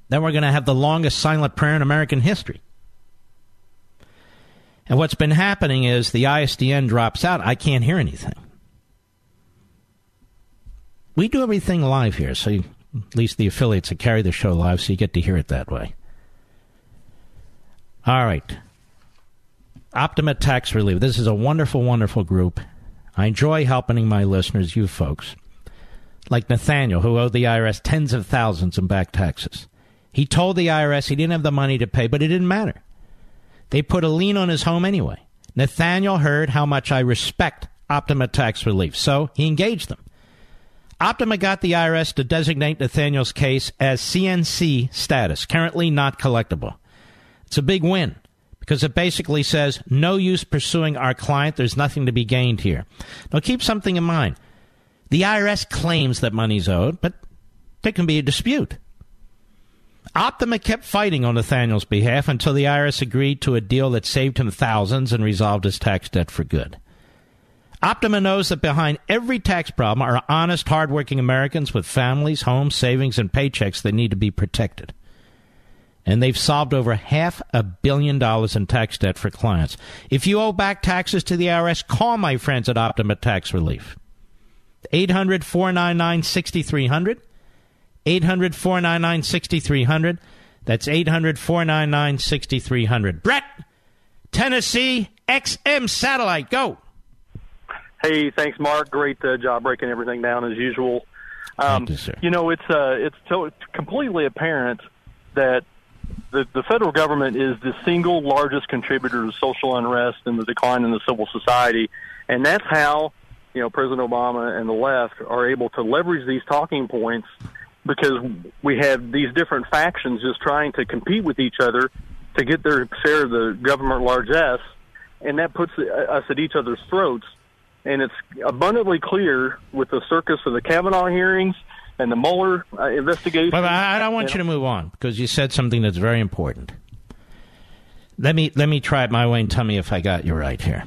then we're going to have the longest silent prayer in American history. And what's been happening is the ISDN drops out. I can't hear anything. We do everything live here, so at least the affiliates that carry the show live, so you get to hear it that way. All right. Optima Tax Relief. This is a wonderful, wonderful group. I enjoy helping my listeners, you folks like Nathaniel, who owed the IRS tens of thousands in back taxes. He told the IRS he didn't have the money to pay, but it didn't matter. They put a lien on his home anyway. Nathaniel heard how much I respect Optima Tax Relief, so he engaged them. Optima got the IRS to designate Nathaniel's case as CNC status, currently not collectible. It's a big win because it basically says no use pursuing our client. There's nothing to be gained here. Now, keep something in mind. The IRS claims that money's owed, but there can be a dispute. Optima kept fighting on Nathaniel's behalf until the IRS agreed to a deal that saved him thousands and resolved his tax debt for good. Optima knows that behind every tax problem are honest, hardworking Americans with families, homes, savings, and paychecks that need to be protected. And they've solved over half a billion dollars in tax debt for clients. If you owe back taxes to the IRS, call my friends at Optima Tax Relief. 800 499 6300. 800 499 6300. That's 800 499 6300. Brett, Tennessee, XM Satellite, go. Hey, thanks, Mark. Great uh, job breaking everything down as usual. Um, you, you know, it's uh, it's to- completely apparent that the the federal government is the single largest contributor to social unrest and the decline in the civil society, and that's how you know President Obama and the left are able to leverage these talking points because we have these different factions just trying to compete with each other to get their share of the government largesse, and that puts us at each other's throats. And it's abundantly clear with the circus of the Kavanaugh hearings and the Mueller uh, investigation. But I, I don't want you to move on because you said something that's very important. Let me let me try it my way and tell me if I got you right here.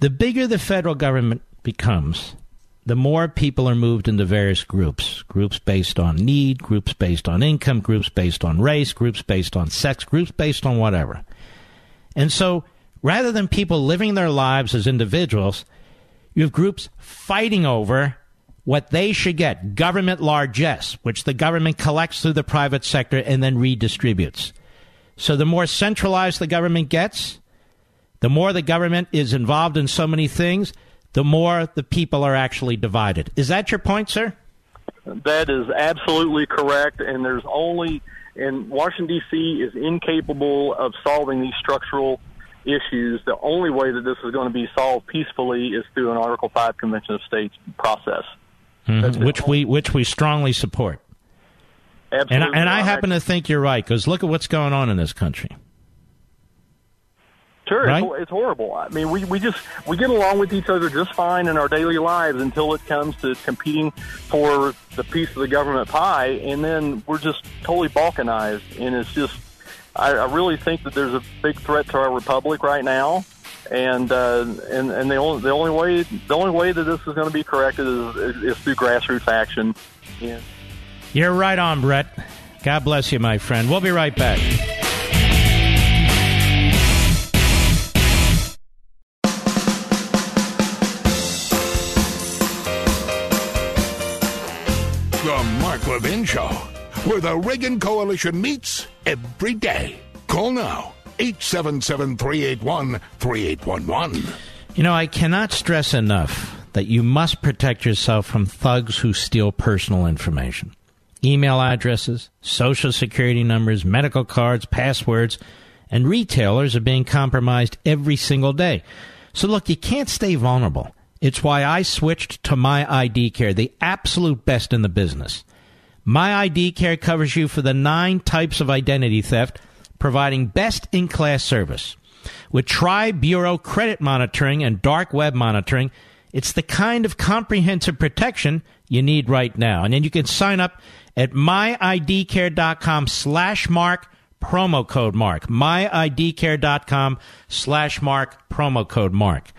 The bigger the federal government becomes, the more people are moved into various groups. Groups based on need, groups based on income, groups based on race, groups based on sex, groups based on whatever. And so rather than people living their lives as individuals, you have groups fighting over what they should get government largesse, which the government collects through the private sector and then redistributes. So the more centralized the government gets, the more the government is involved in so many things, the more the people are actually divided. Is that your point, sir? That is absolutely correct, and there's only and Washington D.C. is incapable of solving these structural issues. The only way that this is going to be solved peacefully is through an Article Five Convention of States process. Mhm, Which we which we strongly support. And Absolutely, I, and I happen to think you're right because look at what's going on in this country. Sure, Right? it's, it's horrible. I mean, we, we just we get along with each other just fine in our daily lives until it comes to competing for the piece of the government pie, and then we're just totally balkanized. And it's just, I, I really think that there's a big threat to our republic right now, and uh, and and the only the only way the only way that this is going to be corrected is, is, is through grassroots action. Yeah. You're right on, Brett. God bless you, my friend. We'll be right back. The Mark Levin Show, where the Reagan Coalition meets every day. Call now 877 381 3811. You know, I cannot stress enough that you must protect yourself from thugs who steal personal information. Email addresses, social security numbers, medical cards, passwords, and retailers are being compromised every single day. So look, you can't stay vulnerable. It's why I switched to My ID Care, the absolute best in the business. My ID Care covers you for the nine types of identity theft, providing best in class service. With Tri Bureau credit monitoring and dark web monitoring, it's the kind of comprehensive protection you need right now. And then you can sign up at myidcare.com slash mark promo code mark. myidcare.com slash mark promo code mark.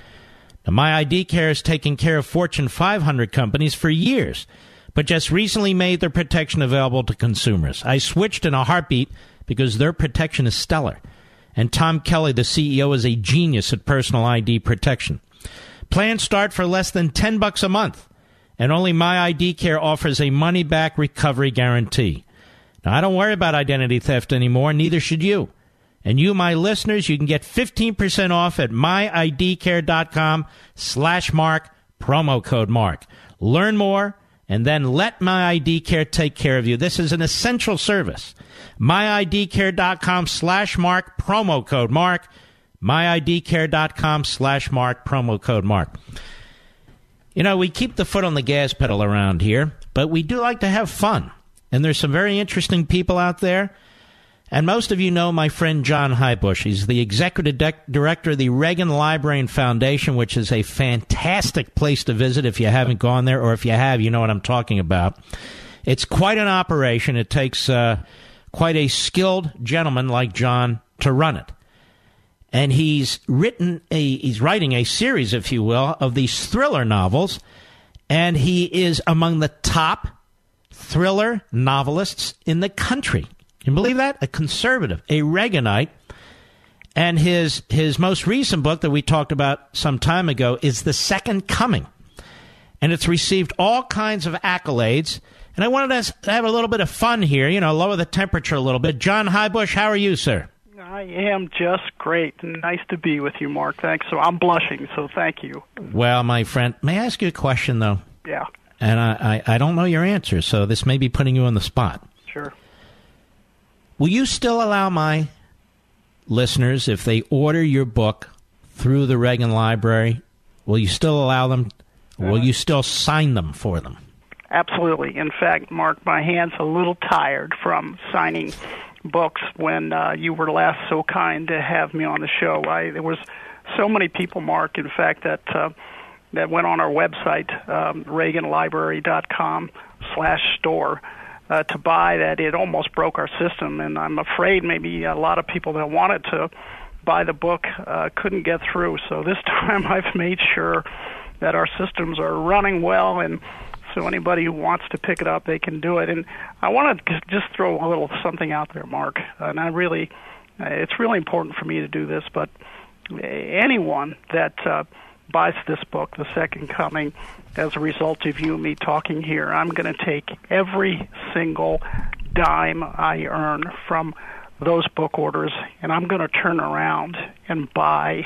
Now, My ID Care has taken care of Fortune 500 companies for years, but just recently made their protection available to consumers. I switched in a heartbeat because their protection is stellar. And Tom Kelly, the CEO, is a genius at personal ID protection. Plans start for less than 10 bucks a month, and only My ID Care offers a money back recovery guarantee. Now, I don't worry about identity theft anymore, neither should you. And you, my listeners, you can get 15% off at myidcare.com slash mark, promo code mark. Learn more and then let My ID Care take care of you. This is an essential service. myidcare.com slash mark, promo code mark. myidcare.com slash mark, promo code mark. You know, we keep the foot on the gas pedal around here, but we do like to have fun. And there's some very interesting people out there. And most of you know my friend John Heubusch. He's the executive de- director of the Reagan Library and Foundation, which is a fantastic place to visit if you haven't gone there, or if you have, you know what I'm talking about. It's quite an operation. It takes uh, quite a skilled gentleman like John to run it. And he's written a, he's writing a series, if you will, of these thriller novels. And he is among the top thriller novelists in the country. Can you believe that? A conservative, a Reaganite. And his his most recent book that we talked about some time ago is The Second Coming. And it's received all kinds of accolades. And I wanted to have a little bit of fun here, you know, lower the temperature a little bit. John Heubusch, how are you, sir? I am just great. Nice to be with you, Mark. Thanks. So I'm blushing, so thank you. Well, my friend, may I ask you a question, though? Yeah, And I, I, I don't know your answer, so this may be putting you on the spot. sure. Will you still allow my listeners, if they order your book through the Reagan Library, will you still allow them? Will you still sign them for them? Absolutely. In fact, Mark, my hand's a little tired from signing books when uh, you were last so kind to have me on the show. I, there was so many people, Mark, in fact, that uh, that went on our website, um, ReaganLibrary.com slash store, uh, to buy that. It almost broke our system, and I'm afraid maybe a lot of people that wanted to buy the book uh, couldn't get through. So this [LAUGHS] time I've made sure that our systems are running well and so anybody who wants to pick it up they can do it and i want to just throw a little something out there mark and i really uh, it's really important for me to do this but anyone that uh, buys this book the second coming as a result of you and me talking here. I'm going to take every single dime i earn from those book orders and i'm going to turn around and buy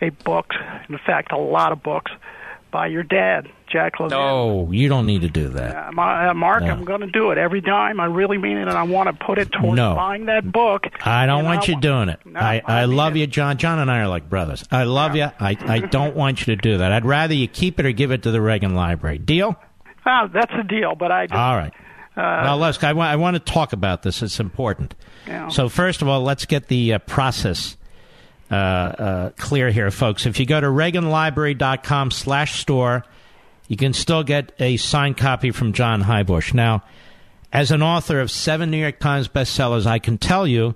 a book in fact a lot of books by your dad, Jack Levin. No, you don't need to do that. Uh, my, uh, Mark, No. I'm going to do it every dime. I really mean it, and I want to put it towards No. buying that book. I don't want you wa- doing it. No, I, I, I love it. you, John. John and I are like brothers. I love you. I, I don't want you to do that. I'd rather you keep it or give it to the Reagan Library. Deal? Ah, that's a deal, but I just, All right. uh, well, let's. I, want to talk about this. It's important. Yeah. So first of all, let's get the uh, process uh, uh, clear here, folks. If you go to ReaganLibrary.com slash store, you can still get a signed copy from John Heubusch. Now, as an author of seven New York Times bestsellers, I can tell you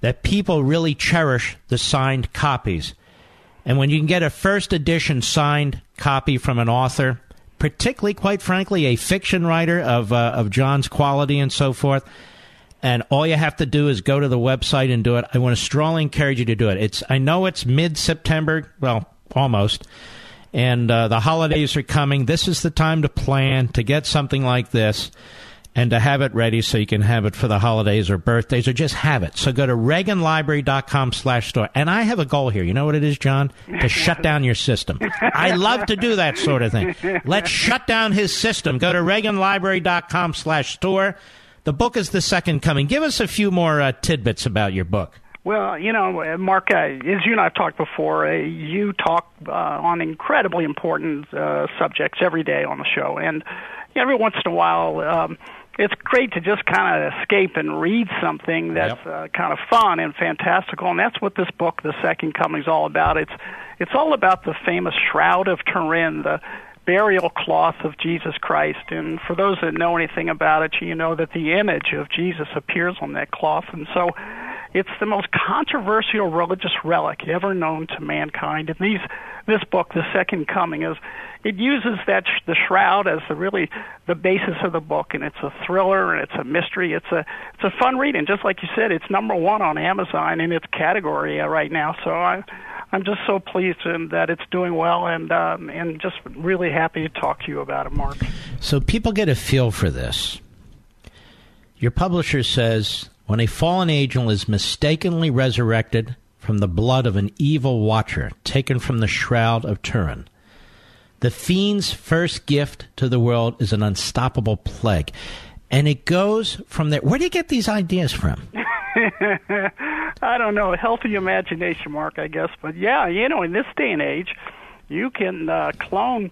that people really cherish the signed copies. And when you can get a first edition signed copy from an author, particularly, quite frankly, a fiction writer of, uh, of John's quality and so forth, and all you have to do is go to the website and do it. I want to strongly encourage you to do it. It's I know it's mid September, well, almost, and uh, the holidays are coming. This is the time to plan to get something like this and to have it ready so you can have it for the holidays or birthdays or just have it. So go to reaganlibrary.com slash store. And I have a goal here. You know what it is, John? To shut down your system. I love to do that sort of thing. Let's shut down his system. Go to reaganlibrary.com slash store. The book is The Second Coming. Give us a few more uh, tidbits about your book. Well, you know, Mark, uh, as you and I have talked before, uh, you talk uh, on incredibly important uh, subjects every day on the show, and every once in a while, um, it's great to just kind of escape and read something that's uh, kind of fun and fantastical, and that's what this book, The Second Coming, is all about. It's it's all about the famous Shroud of Turin, the burial cloth of Jesus Christ. And for those that know anything about it, you know that the image of Jesus appears on that cloth, and so it's the most controversial religious relic ever known to mankind. And these, this book, The Second Coming, is it uses that sh- the shroud as the really the basis of the book, and it's a thriller and it's a mystery. It's a it's a fun read, and just like you said, it's number one on Amazon in its category right now. So I. I'm just so pleased that it's doing well, and um, and just really happy to talk to you about it, Mark. So people get a feel for this. Your publisher says when a fallen angel is mistakenly resurrected from the blood of an evil watcher taken from the shroud of Turin, the fiend's first gift to the world is an unstoppable plague. And it goes from there. Where do you get these ideas from? [LAUGHS] [LAUGHS] I don't know, healthy imagination, Mark, I guess. But yeah, you know, in this day and age, you can uh, clone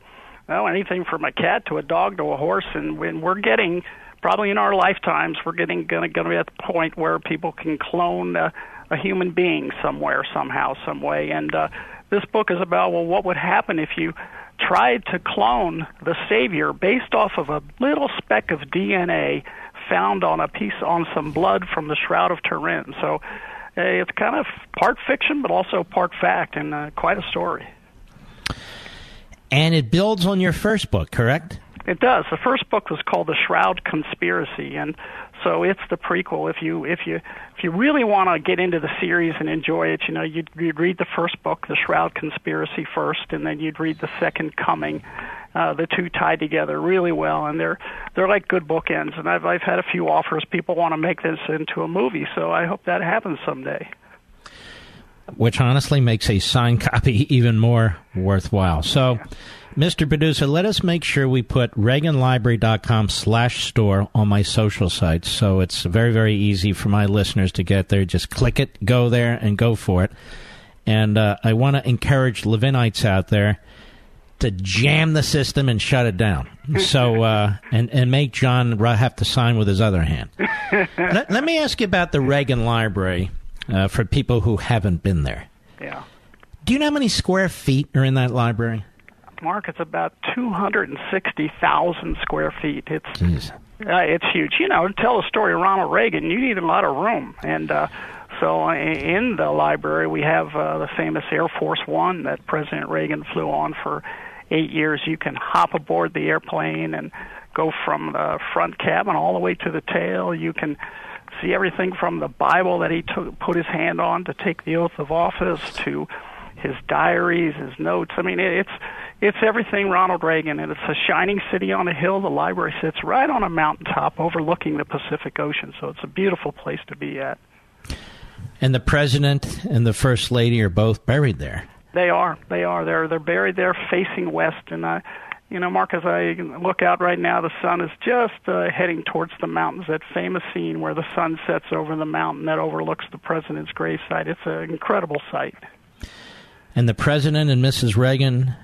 well, anything from a cat to a dog to a horse, and when we're getting probably in our lifetimes, we're getting going to gonna be at the point where people can clone a, a human being somewhere, somehow, some way, and uh, this book is about well, what would happen if you tried to clone the savior based off of a little speck of DNA found on a piece on some blood from the Shroud of Turin. So uh, it's kind of part fiction, but also part fact, and uh, quite a story. And it builds on your first book, correct? It does. The first book was called The Shroud Conspiracy, and so it's the prequel. If you if you if you really want to get into the series and enjoy it, you know, you'd, you'd read the first book, The Shroud Conspiracy, first, and then you'd read the Second Coming. Uh, the two tie together really well, and they're they're like good bookends. And I've I've had a few offers. People want to make this into a movie, so I hope that happens someday. Which honestly makes a signed copy [LAUGHS] even more worthwhile. So. Mr. Producer, let us make sure we put reaganlibrary.com slash store on my social sites. So it's very, very easy for my listeners to get there. Just click it, go there, and go for it. And uh, I want to encourage Levinites out there to jam the system and shut it down. [LAUGHS] So uh, and and make John have to sign with his other hand. [LAUGHS] let, let, me ask you about the Reagan Library uh, for people who haven't been there. Yeah. Do you know how many square feet are in that library? Mark, it's about 260,000 square feet. It's Jeez. Uh, it's huge. You know, to tell the story of Ronald Reagan, you need a lot of room, and uh, so in the library we have uh, the famous Air Force One that President Reagan flew on for eight years. You can hop aboard the airplane and go from the front cabin all the way to the tail. You can see everything from the Bible that he took, put his hand on to take the oath of office to his diaries, his notes. I mean, it's it's everything Ronald Reagan, and it's a shining city on a hill. The library sits right on a mountaintop overlooking the Pacific Ocean, so it's a beautiful place to be at. And the president and the first lady are both buried there. They are. They are. They're they're buried there, facing west. And I, you know, Mark, as I look out right now, the sun is just uh, heading towards the mountains. That famous scene where the sun sets over the mountain that overlooks the president's gravesite. It's an incredible sight. And the president and Mrs. Reagan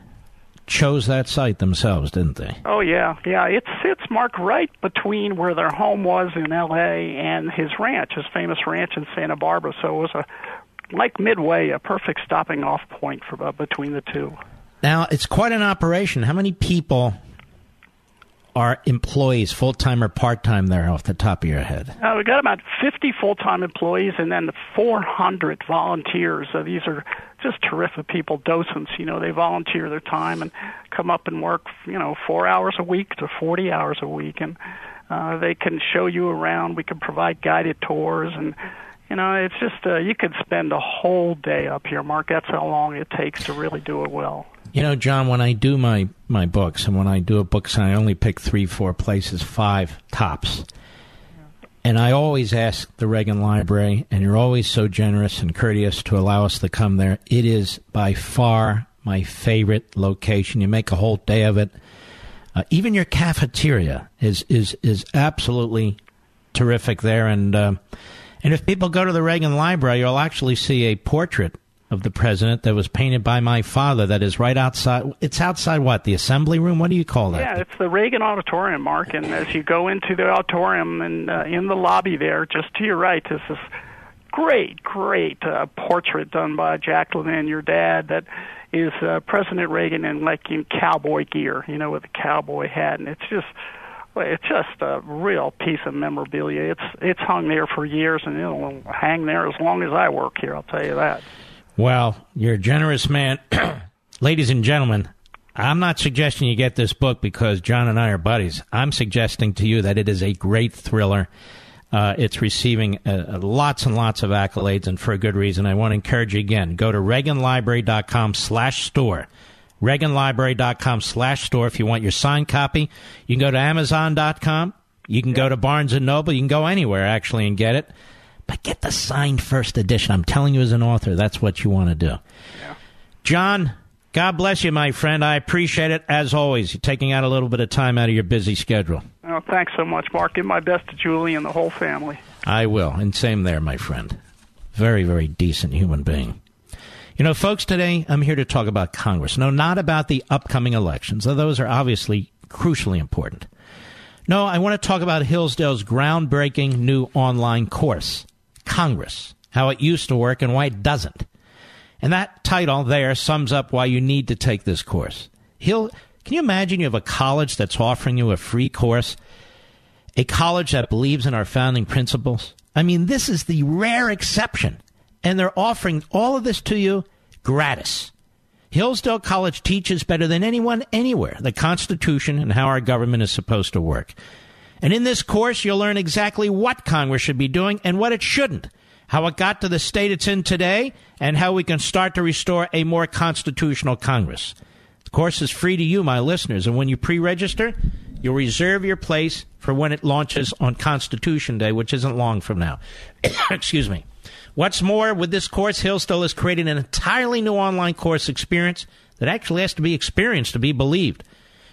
chose that site themselves, didn't they? Oh yeah, yeah. It sits marked right between where their home was in L.A. and his ranch, his famous ranch in Santa Barbara. So it was a like midway, a perfect stopping off point for uh, between the two. Now it's quite an operation. How many people are employees, full time or part time, there off the top of your head? Uh, we got about 50 full time employees and then 400 volunteers. Uh, these are just terrific people, docents. You know, they volunteer their time and come up and work, you know, four hours a week to 40 hours a week. And uh, they can show you around. We can provide guided tours and you know, it's just uh, you could spend a whole day up here, Mark. That's how long it takes to really do it well. You know, John, when I do my, my books, and when I do a book sign, I only pick three, four places, five tops. And I always ask the Reagan Library, and you're always so generous and courteous to allow us to come there. It is by far my favorite location. You make a whole day of it. Uh, even your cafeteria is is is absolutely terrific there. And uh, and if people go to the Reagan Library, you'll actually see a portrait of the president that was painted by my father that is right outside it's outside what the assembly room what do you call that yeah it's the reagan auditorium mark and as you go into the auditorium and uh, in the lobby there just to your right is this great great uh, portrait done by jack levin your dad that is uh, president reagan in like in cowboy gear you know with a cowboy hat and it's just it's just a real piece of memorabilia. It's it's hung there for years, and it'll hang there as long as I work here. I'll tell you that. Well, you're a generous man. [CLEARS THROAT] Ladies and gentlemen, I'm not suggesting you get this book because John and I are buddies. I'm suggesting to you that it is a great thriller. Uh, it's receiving uh, lots and lots of accolades, and for a good reason. I want to encourage you again. Go to ReaganLibrary.com slash store. ReaganLibrary.com slash store if you want your signed copy. You can go to Amazon.com. You can go to Barnes & Noble. You can go anywhere, actually, and get it. But get the signed first edition. I'm telling you, as an author, that's what you want to do. Yeah. John, God bless you, my friend. I appreciate it as always. You're taking out a little bit of time out of your busy schedule. Oh, thanks so much, Mark. Give my best to Julie and the whole family. I will, and same there, my friend. Very, very decent human being. You know, folks, today I'm here to talk about Congress. No, not about the upcoming elections, though those are obviously crucially important. No, I want to talk about Hillsdale's groundbreaking new online course, Congress, how it used to work and why it doesn't. And that title there sums up why you need to take this course. Hill, can you imagine you have a college that's offering you a free course? A college that believes in our founding principles? I mean, this is the rare exception and they're offering all of this to you gratis. Hillsdale College teaches better than anyone anywhere the Constitution and how our government is supposed to work. And in this course, you'll learn exactly what Congress should be doing and what it shouldn't, how it got to the state it's in today, and how we can start to restore a more constitutional Congress. The course is free to you, my listeners, and when you pre register, you'll reserve your place for when it launches on Constitution Day, which isn't long from now. [COUGHS] Excuse me. What's more, with this course, Hillsdale is creating an entirely new online course experience that actually has to be experienced to be believed.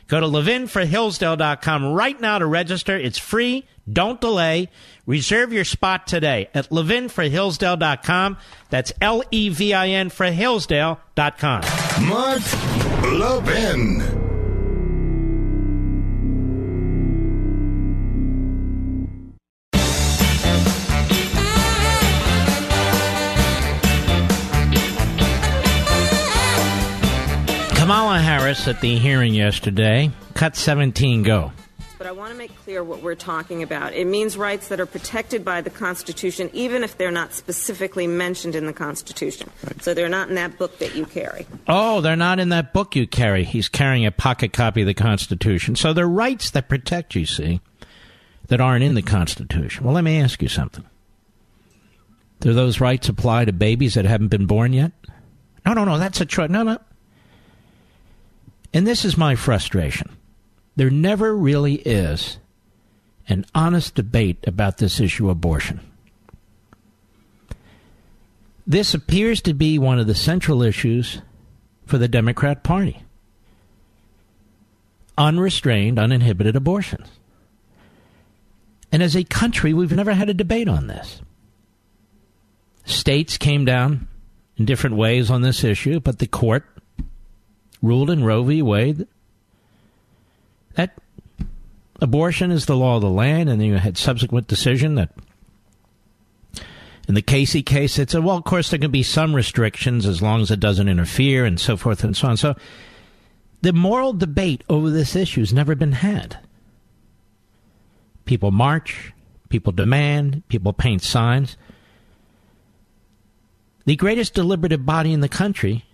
Go to levinforhillsdale.com right now to register. It's free. Don't delay. Reserve your spot today at levinforhillsdale.com. That's L E V I N for Hillsdale.com. Mark Levin. Kamala Harris at the hearing yesterday. Cut 17, go. But I want to make clear what we're talking about. It means rights that are protected by the Constitution, even if they're not specifically mentioned in the Constitution. Right. So they're not in that book that you carry. Oh, they're not in that book you carry. He's carrying a pocket copy of the Constitution. So they're rights that protect you, see, that aren't in the Constitution. Well, let me ask you something. Do those rights apply to babies that haven't been born yet? No, no, no, that's a choice. No, no. And this is my frustration. There never really is an honest debate about this issue abortion. This appears to be one of the central issues for the Democrat Party unrestrained, uninhibited abortions. And as a country, we've never had a debate on this. States came down in different ways on this issue, but the court ruled in Roe v. Wade that abortion is the law of the land, and then you had subsequent decision that in the Casey case, it said, well, of course, there can be some restrictions as long as it doesn't interfere and so forth and so on. So the moral debate over this issue has never been had. People march, people demand, people paint signs. The greatest deliberative body in the country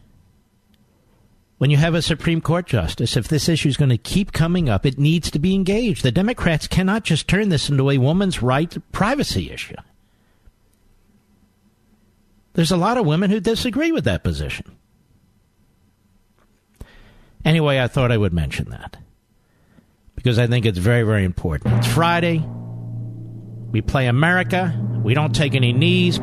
when you have a Supreme Court justice, if this issue is going to keep coming up, it needs to be engaged. The Democrats cannot just turn this into a woman's right privacy issue. There's a lot of women who disagree with that position. Anyway, I thought I would mention that because I think it's very, very important. It's Friday. We play America. We don't take any knees.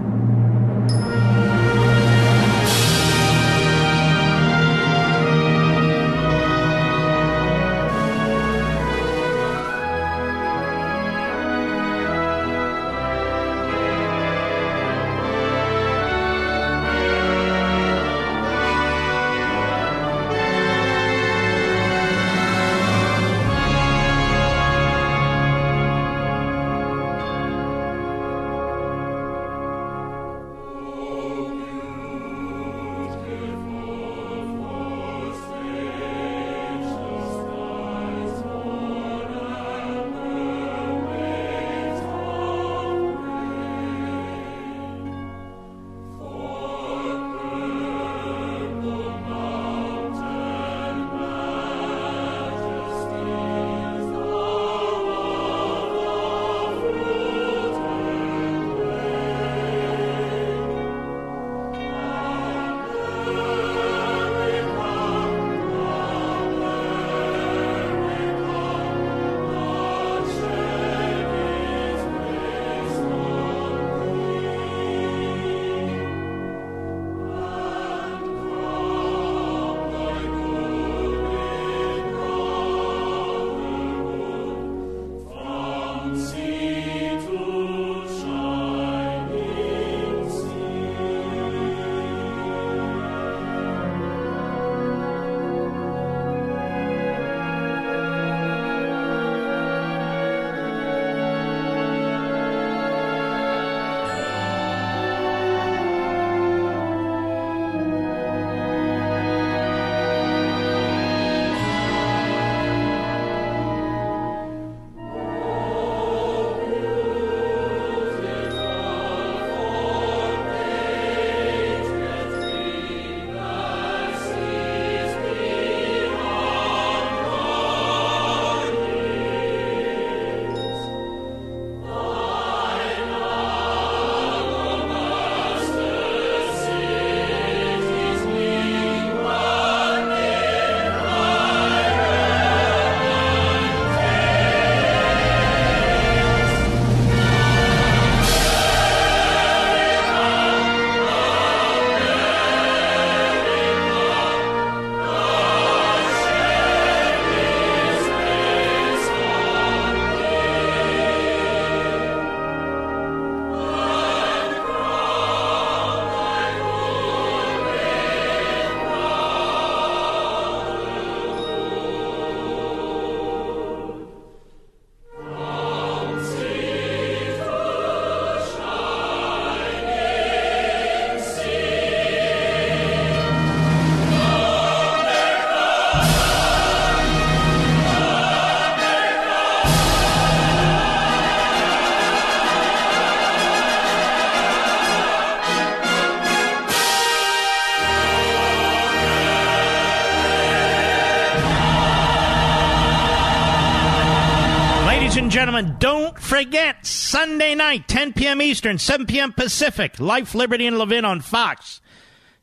Forget Sunday night, 10 p.m. Eastern, 7 p.m. Pacific, Life, Liberty, and Levin on Fox.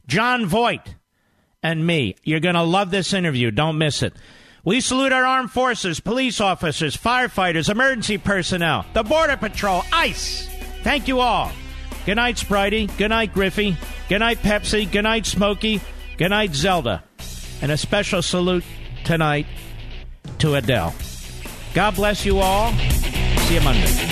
Jon Voight and me. You're going to love this interview. Don't miss it. We salute our armed forces, police officers, firefighters, emergency personnel, the Border Patrol, ICE. Thank you all. Good night, Spritey. Good night, Griffey. Good night, Pepsi. Good night, Smokey. Good night, Zelda. And a special salute tonight to Adele. God bless you all. See you Monday.